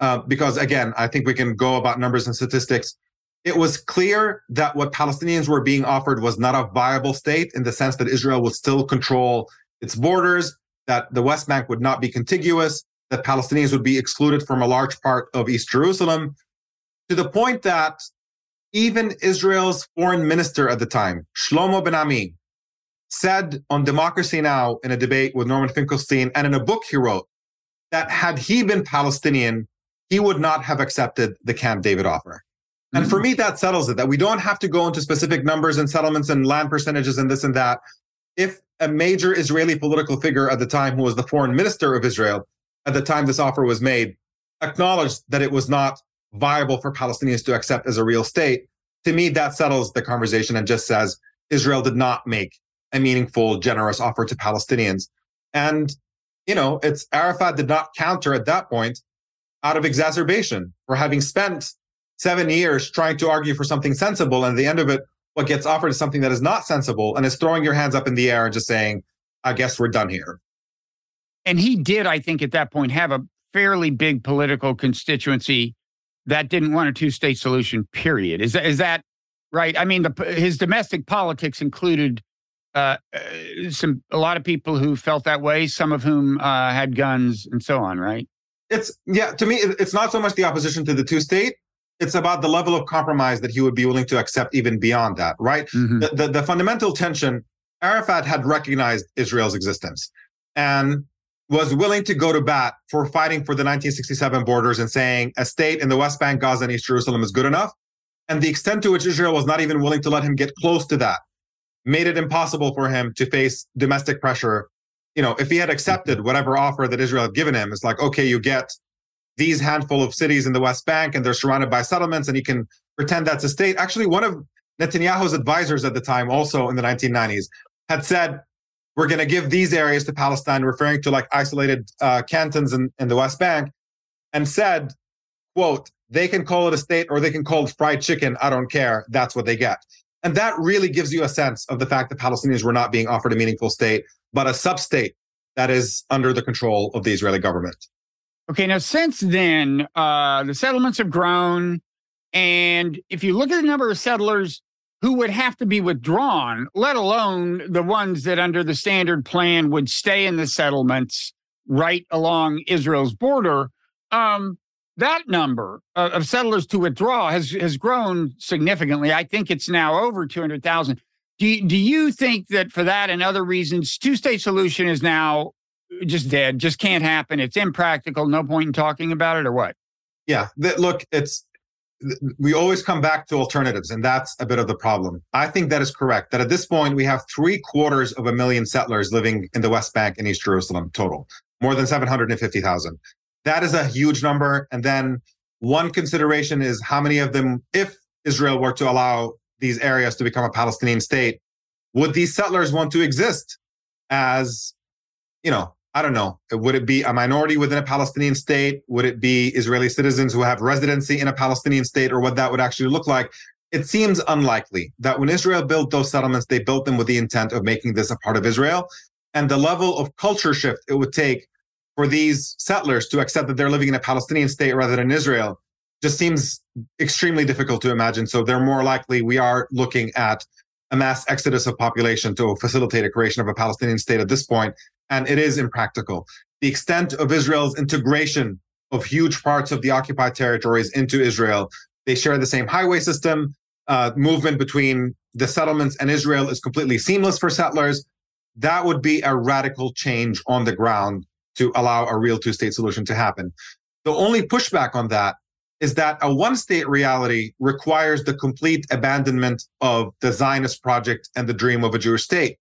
uh, because again, I think we can go about numbers and statistics. It was clear that what Palestinians were being offered was not a viable state in the sense that Israel would still control its borders, that the West Bank would not be contiguous, that Palestinians would be excluded from a large part of East Jerusalem, to the point that even Israel's foreign minister at the time, Shlomo Ben Ami, said on Democracy Now! in a debate with Norman Finkelstein and in a book he wrote that had he been Palestinian, he would not have accepted the Camp David offer. And mm-hmm. for me, that settles it that we don't have to go into specific numbers and settlements and land percentages and this and that. If a major Israeli political figure at the time, who was the foreign minister of Israel at the time this offer was made, acknowledged that it was not viable for Palestinians to accept as a real state, to me, that settles the conversation and just says Israel did not make a meaningful, generous offer to Palestinians. And, you know, it's Arafat did not counter at that point out of exacerbation for having spent seven years trying to argue for something sensible. And at the end of it, what gets offered is something that is not sensible and is throwing your hands up in the air and just saying, I guess we're done here. And he did, I think, at that point have a fairly big political constituency that didn't want a two state solution, period. Is that, is that right? I mean, the, his domestic politics included uh, uh, some a lot of people who felt that way, some of whom uh, had guns and so on, right? It's yeah. To me, it's not so much the opposition to the two state. It's about the level of compromise that he would be willing to accept even beyond that, right? Mm-hmm. The, the, the fundamental tension. Arafat had recognized Israel's existence and was willing to go to bat for fighting for the 1967 borders and saying a state in the West Bank, Gaza, and East Jerusalem is good enough. And the extent to which Israel was not even willing to let him get close to that made it impossible for him to face domestic pressure. You know, if he had accepted whatever offer that Israel had given him, it's like, okay, you get these handful of cities in the West Bank and they're surrounded by settlements and you can pretend that's a state. Actually, one of Netanyahu's advisors at the time, also in the 1990s, had said, we're going to give these areas to Palestine, referring to like isolated uh, cantons in, in the West Bank, and said, quote, they can call it a state or they can call it fried chicken. I don't care. That's what they get. And that really gives you a sense of the fact that Palestinians were not being offered a meaningful state, but a sub state that is under the control of the Israeli government. Okay, now since then, uh, the settlements have grown. And if you look at the number of settlers who would have to be withdrawn, let alone the ones that under the standard plan would stay in the settlements right along Israel's border, um, that number of settlers to withdraw has has grown significantly. I think it's now over 200,000. Do, do you think that for that and other reasons, two state solution is now just dead, just can't happen? It's impractical. No point in talking about it or what? Yeah. look, it's we always come back to alternatives, and that's a bit of the problem. I think that is correct. That at this point, we have three quarters of a million settlers living in the West Bank and East Jerusalem total, more than 750,000. That is a huge number. And then one consideration is how many of them, if Israel were to allow these areas to become a Palestinian state, would these settlers want to exist as, you know, I don't know, would it be a minority within a Palestinian state? Would it be Israeli citizens who have residency in a Palestinian state or what that would actually look like? It seems unlikely that when Israel built those settlements, they built them with the intent of making this a part of Israel. And the level of culture shift it would take for these settlers to accept that they're living in a Palestinian state rather than Israel just seems extremely difficult to imagine. So they're more likely we are looking at a mass exodus of population to facilitate a creation of a Palestinian state at this point, and it is impractical. The extent of Israel's integration of huge parts of the occupied territories into Israel, they share the same highway system. Uh, movement between the settlements and Israel is completely seamless for settlers. That would be a radical change on the ground to allow a real two state solution to happen. The only pushback on that is that a one state reality requires the complete abandonment of the Zionist project and the dream of a Jewish state.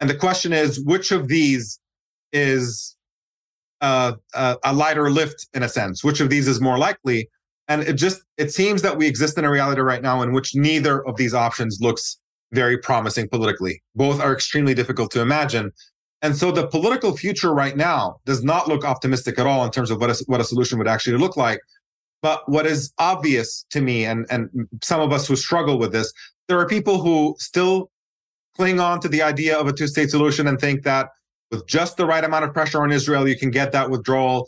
And the question is, which of these is uh, uh, a lighter lift in a sense? Which of these is more likely? And it just it seems that we exist in a reality right now in which neither of these options looks very promising politically. Both are extremely difficult to imagine. And so the political future right now does not look optimistic at all in terms of what a, what a solution would actually look like. But what is obvious to me, and, and some of us who struggle with this, there are people who still cling on to the idea of a two state solution and think that with just the right amount of pressure on Israel, you can get that withdrawal.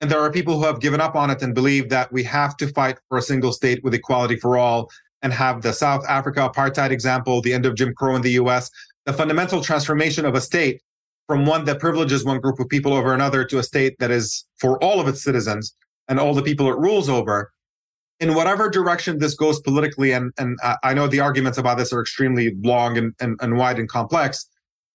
And there are people who have given up on it and believe that we have to fight for a single state with equality for all and have the South Africa apartheid example, the end of Jim Crow in the US, the fundamental transformation of a state from one that privileges one group of people over another to a state that is for all of its citizens and all the people it rules over in whatever direction this goes politically and and uh, i know the arguments about this are extremely long and, and, and wide and complex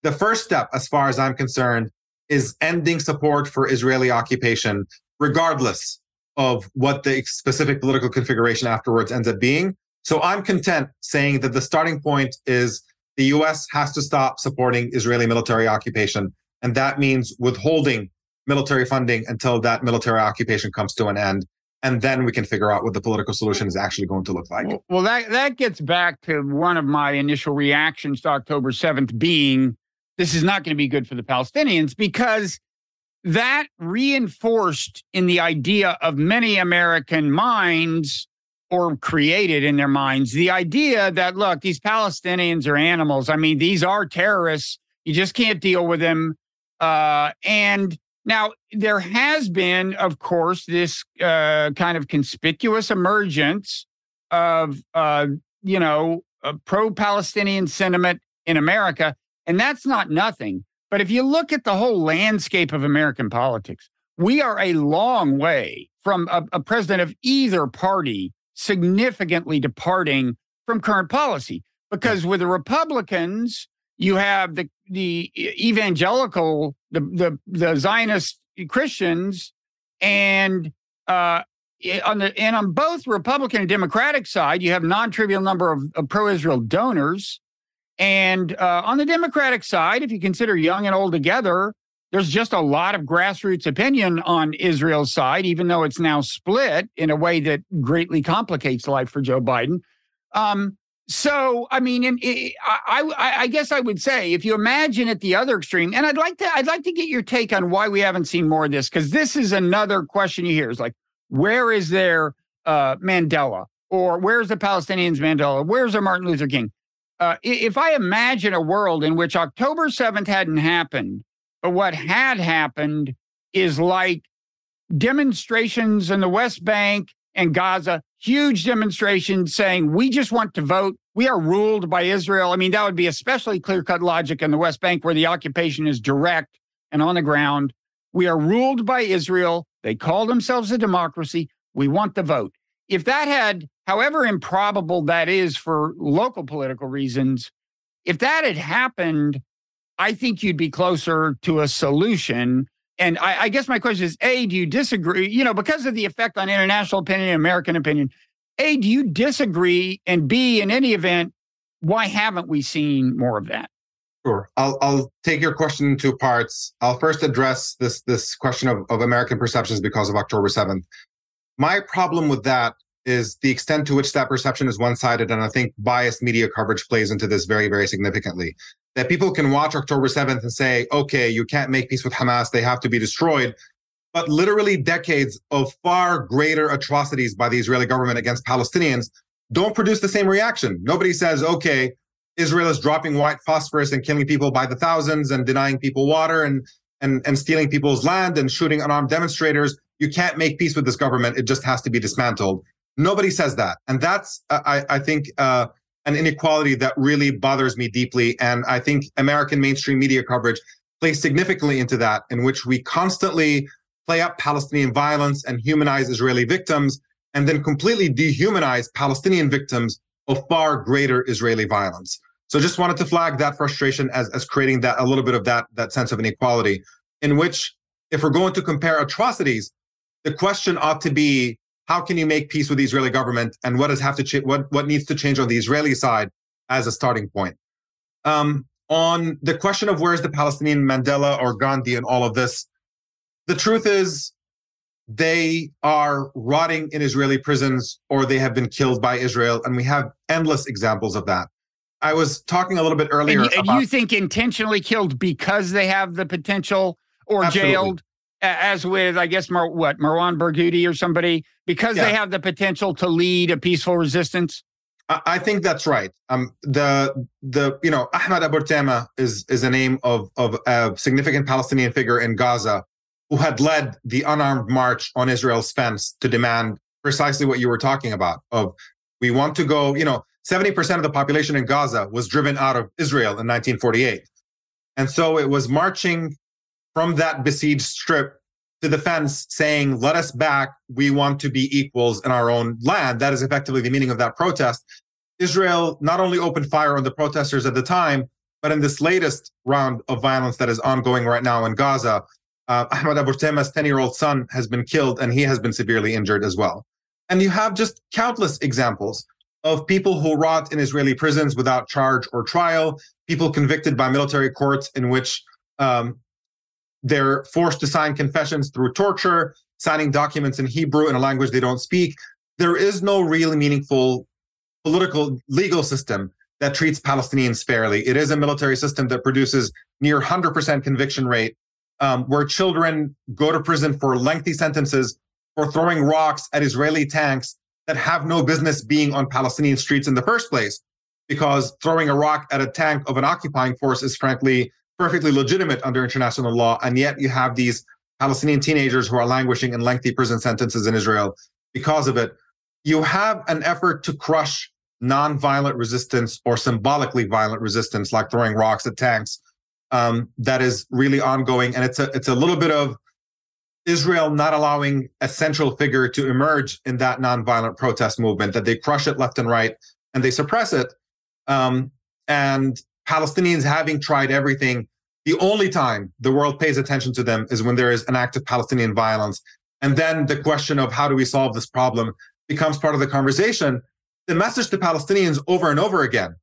the first step as far as i'm concerned is ending support for israeli occupation regardless of what the specific political configuration afterwards ends up being so i'm content saying that the starting point is the us has to stop supporting israeli military occupation and that means withholding military funding until that military occupation comes to an end and then we can figure out what the political solution is actually going to look like. Well, that that gets back to one of my initial reactions to October 7th being this is not going to be good for the Palestinians because that reinforced in the idea of many American minds or created in their minds the idea that look, these Palestinians are animals. I mean, these are terrorists. You just can't deal with them. Uh, and now, there has been, of course, this uh, kind of conspicuous emergence of, uh, you know, pro Palestinian sentiment in America. And that's not nothing. But if you look at the whole landscape of American politics, we are a long way from a, a president of either party significantly departing from current policy. Because with the Republicans, you have the the evangelical, the the, the Zionist Christians, and uh, on the and on both Republican and Democratic side, you have non-trivial number of, of pro-Israel donors, and uh, on the Democratic side, if you consider young and old together, there's just a lot of grassroots opinion on Israel's side, even though it's now split in a way that greatly complicates life for Joe Biden. Um, so, I mean, in, I, I, I guess I would say if you imagine at the other extreme, and I'd like to, I'd like to get your take on why we haven't seen more of this, because this is another question you hear is like, where is their uh, Mandela, or where's the Palestinians' Mandela, where's their Martin Luther King? Uh, if I imagine a world in which October seventh hadn't happened, but what had happened is like demonstrations in the West Bank and Gaza, huge demonstrations saying, we just want to vote. We are ruled by Israel. I mean, that would be especially clear cut logic in the West Bank where the occupation is direct and on the ground. We are ruled by Israel. They call themselves a democracy. We want the vote. If that had, however improbable that is for local political reasons, if that had happened, I think you'd be closer to a solution and I, I, guess my question is A, do you disagree? You know, because of the effect on international opinion, and American opinion, A, do you disagree? And B, in any event, why haven't we seen more of that? Sure. I'll, I'll take your question in two parts. I'll first address this, this question of, of American perceptions because of October 7th. My problem with that is the extent to which that perception is one sided. And I think biased media coverage plays into this very, very significantly. That people can watch October 7th and say, okay, you can't make peace with Hamas, they have to be destroyed. But literally decades of far greater atrocities by the Israeli government against Palestinians don't produce the same reaction. Nobody says, okay, Israel is dropping white phosphorus and killing people by the thousands and denying people water and and, and stealing people's land and shooting unarmed demonstrators. You can't make peace with this government. It just has to be dismantled. Nobody says that. And that's, uh, I, I think, uh, an inequality that really bothers me deeply. And I think American mainstream media coverage plays significantly into that, in which we constantly play up Palestinian violence and humanize Israeli victims, and then completely dehumanize Palestinian victims of far greater Israeli violence. So just wanted to flag that frustration as, as creating that a little bit of that, that sense of inequality, in which if we're going to compare atrocities, the question ought to be how can you make peace with the Israeli government, and what does have to ch- what what needs to change on the Israeli side as a starting point. Um, on the question of where's the Palestinian Mandela or Gandhi and all of this, the truth is they are rotting in Israeli prisons or they have been killed by Israel, and we have endless examples of that. I was talking a little bit earlier. And, and you think intentionally killed because they have the potential or Absolutely. jailed as with I guess Mar- what Marwan Barghouti or somebody because yeah. they have the potential to lead a peaceful resistance. I think that's right. Um, the the you know Ahmad Abu Artema is is a name of of a significant Palestinian figure in Gaza who had led the unarmed march on Israel's fence to demand precisely what you were talking about. Of we want to go. You know, seventy percent of the population in Gaza was driven out of Israel in 1948, and so it was marching from that besieged strip to the fence saying, let us back. We want to be equals in our own land. That is effectively the meaning of that protest. Israel not only opened fire on the protesters at the time, but in this latest round of violence that is ongoing right now in Gaza, uh, Ahmad Abu Artema's 10 year old son has been killed and he has been severely injured as well. And you have just countless examples of people who rot in Israeli prisons without charge or trial, people convicted by military courts in which um, they're forced to sign confessions through torture, signing documents in Hebrew in a language they don't speak. There is no really meaningful political legal system that treats Palestinians fairly. It is a military system that produces near 100% conviction rate, um, where children go to prison for lengthy sentences for throwing rocks at Israeli tanks that have no business being on Palestinian streets in the first place, because throwing a rock at a tank of an occupying force is frankly perfectly legitimate under international law, and yet you have these Palestinian teenagers who are languishing in lengthy prison sentences in Israel because of it. You have an effort to crush nonviolent resistance or symbolically violent resistance, like throwing rocks at tanks, um, that is really ongoing, and it's a it's a little bit of Israel not allowing a central figure to emerge in that nonviolent protest movement, that they crush it left and right and they suppress it. Um, and Palestinians having tried everything, the only time the world pays attention to them is when there is an act of Palestinian violence. And then the question of how do we solve this problem becomes part of the conversation. The message to Palestinians over and over again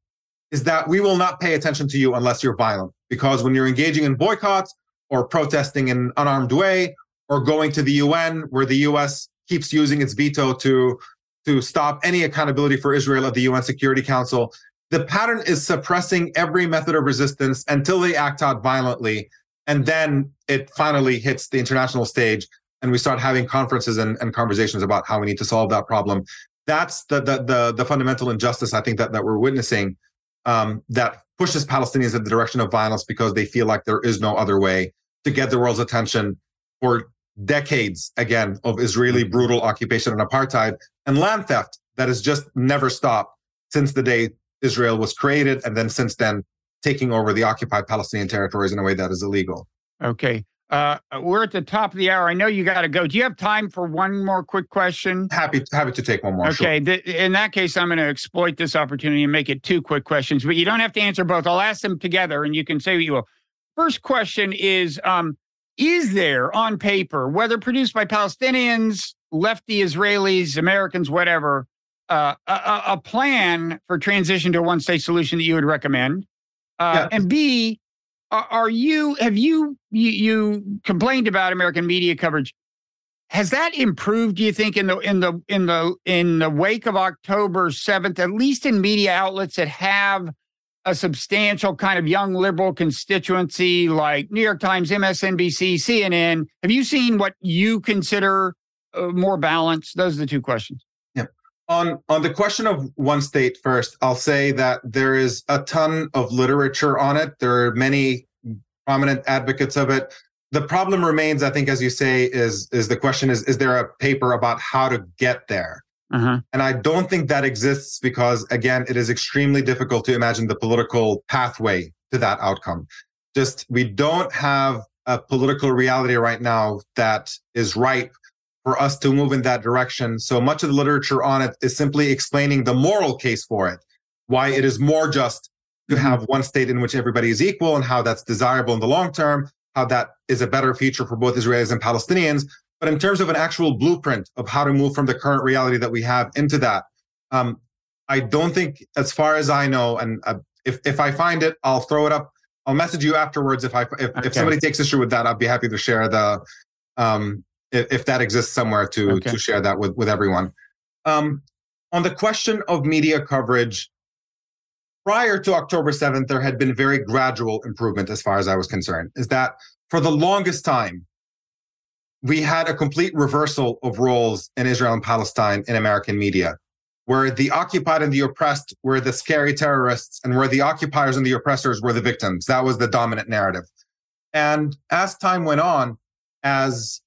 is that we will not pay attention to you unless you're violent. Because when you're engaging in boycotts or protesting in an unarmed way or going to the UN, where the US keeps using its veto to, to stop any accountability for Israel at the UN Security Council, the pattern is suppressing every method of resistance until they act out violently. And then it finally hits the international stage and we start having conferences and, and conversations about how we need to solve that problem. That's the, the, the, the fundamental injustice I think that, that we're witnessing um, that pushes Palestinians in the direction of violence because they feel like there is no other way to get the world's attention for decades, again, of Israeli brutal occupation and apartheid and land theft that has just never stopped since the day Israel was created, and then since then taking over the occupied Palestinian territories in a way that is illegal. Okay. Uh, we're at the top of the hour. I know you got to go. Do you have time for one more quick question? Happy, happy to take one more. Okay. Sure. Th- in that case, I'm going to exploit this opportunity and make it two quick questions, but you don't have to answer both. I'll ask them together and you can say what you will. First question is um, Is there on paper, whether produced by Palestinians, lefty Israelis, Americans, whatever, uh, a, a, plan for transition to a one state solution that you would recommend? Uh, yeah. And B, are, are, you have you, you you complained about American media coverage? has that improved? Do you think in the in the in the in the wake of October seventh, at least in media outlets that have a substantial kind of young liberal constituency like New York Times, MSNBC, CNN? Have you seen what you consider uh, more balanced? Those are the two questions. On on the question of one state first, I'll say that there is a ton of literature on it. There are many prominent advocates of it the problem remains, I think, as you say, is is the question is is there a paper about how to get there? Uh-huh. And I don't think that exists because again, it is extremely difficult to imagine the political pathway to that outcome. Just we don't have a political reality right now that is ripe for us to move in that direction. So much of the literature on it is simply explaining the moral case for it, why it is more just to mm-hmm. have one state in which everybody is equal and how that's desirable in the long term how that is a better future for both Israelis and Palestinians. But in terms of an actual blueprint of how to move from the current reality that we have into that, um, I don't think, as far as I know, and uh, if if I find it, I'll throw it up. I'll message you afterwards if I if, okay. if somebody takes issue with that. I'd be happy to share the um, if, if that exists somewhere to okay. to share that with with everyone. Um, on the question of media coverage, prior to October 7th, there had been very gradual improvement as far as I was concerned. Is that for the longest time, we had a complete reversal of roles in Israel and Palestine in American media, where the occupied and the oppressed were the scary terrorists, and where the occupiers and the oppressors were the victims. That was the dominant narrative. And as time went on, as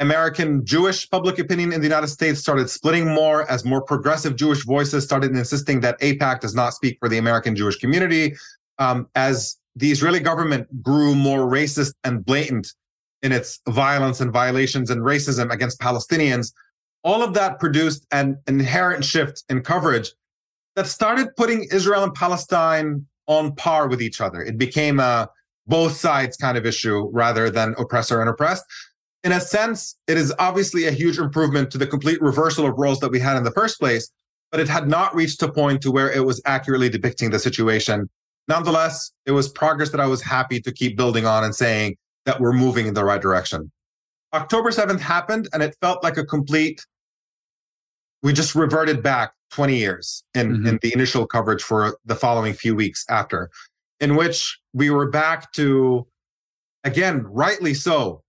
American Jewish public opinion in the United States started splitting more as more progressive Jewish voices started insisting that AIPAC does not speak for the American Jewish community. Um, as the Israeli government grew more racist and blatant in its violence and violations and racism against Palestinians, all of that produced an inherent shift in coverage that started putting Israel and Palestine on par with each other. It became a both sides kind of issue rather than oppressor and oppressed in a sense, it is obviously a huge improvement to the complete reversal of roles that we had in the first place, but it had not reached a point to where it was accurately depicting the situation. Nonetheless, it was progress that I was happy to keep building on and saying that we're moving in the right direction. October 7th happened and it felt like a complete, we just reverted back 20 years in, mm-hmm. in the initial coverage for the following few weeks after, in which we were back to, again, rightly so,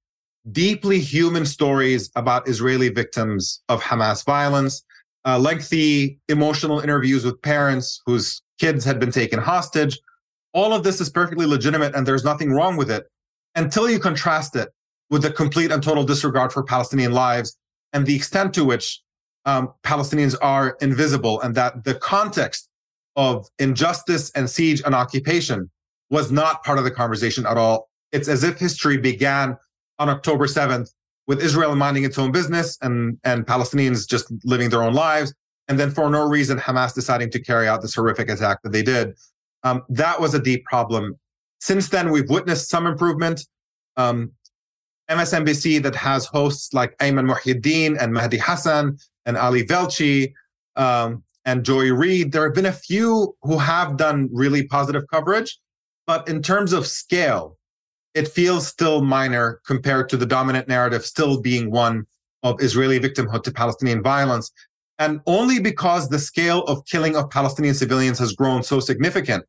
deeply human stories about Israeli victims of Hamas violence, uh, lengthy emotional interviews with parents whose kids had been taken hostage. All of this is perfectly legitimate and there's nothing wrong with it until you contrast it with the complete and total disregard for Palestinian lives and the extent to which um, Palestinians are invisible and that the context of injustice and siege and occupation was not part of the conversation at all. It's as if history began on October 7th with Israel minding its own business and, and Palestinians just living their own lives. And then for no reason, Hamas deciding to carry out this horrific attack that they did. Um, that was a deep problem. Since then, we've witnessed some improvement. Um, MSNBC that has hosts like Ayman Mohyeldin and Mehdi Hasan and Ali Velshi um, and Joy Reid. There have been a few who have done really positive coverage, but in terms of scale, it feels still minor compared to the dominant narrative still being one of Israeli victimhood to Palestinian violence. And only because the scale of killing of Palestinian civilians has grown so significant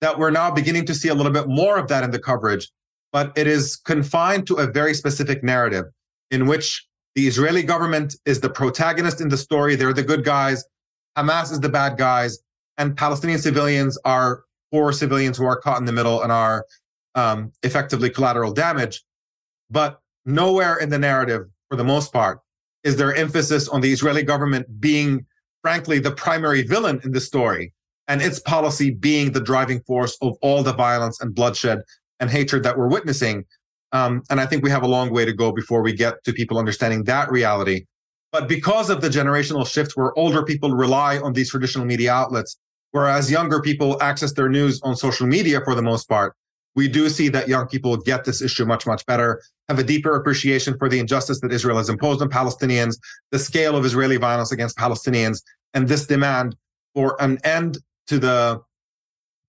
that we're now beginning to see a little bit more of that in the coverage. But it is confined to a very specific narrative in which the Israeli government is the protagonist in the story. They're the good guys. Hamas is the bad guys. And Palestinian civilians are poor civilians who are caught in the middle and are um, effectively collateral damage. But nowhere in the narrative, for the most part, is there emphasis on the Israeli government being, frankly, the primary villain in the story and its policy being the driving force of all the violence and bloodshed and hatred that we're witnessing. Um, and I think we have a long way to go before we get to people understanding that reality. But because of the generational shift where older people rely on these traditional media outlets, whereas younger people access their news on social media for the most part, we do see that young people get this issue much, much better, have a deeper appreciation for the injustice that Israel has imposed on Palestinians, the scale of Israeli violence against Palestinians, and this demand for an end to the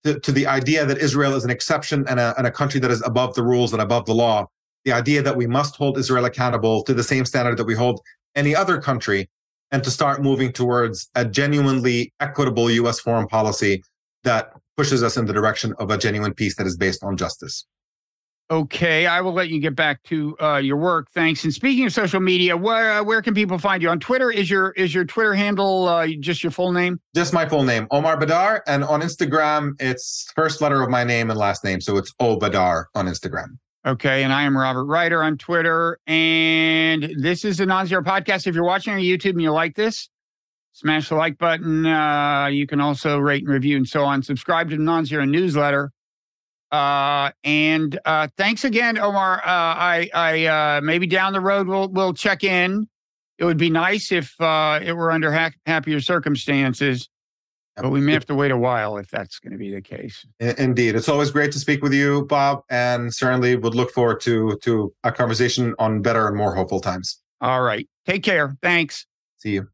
to, to the idea that Israel is an exception and a, and a country that is above the rules and above the law. the idea that we must hold Israel accountable to the same standard that we hold any other country, and to start moving towards a genuinely equitable US foreign policy that pushes us in the direction of a genuine peace that is based on justice. Okay, I will let you get back to uh, your work. Thanks. And speaking of social media, where uh, where can people find you on Twitter? Is your is your Twitter handle uh, just your full name? Just my full name, Omar Baddar, and on Instagram, it's first letter of my name and last name, so it's O Baddar on Instagram. Okay, and I am Robert Wright on Twitter, and this is a Non-Zero podcast. If you're watching on YouTube and you like this, smash the like button. Uh, you can also rate and review and so on. Subscribe to the Non-Zero newsletter. Uh, and uh, thanks again, Omar. Uh, I, I uh, maybe down the road we'll we'll check in. It would be nice if uh, it were under ha- happier circumstances, but we may have to wait a while if that's going to be the case. Indeed, it's always great to speak with you, Bob, and certainly would look forward to to a conversation on better and more hopeful times. All right, take care. Thanks. See you.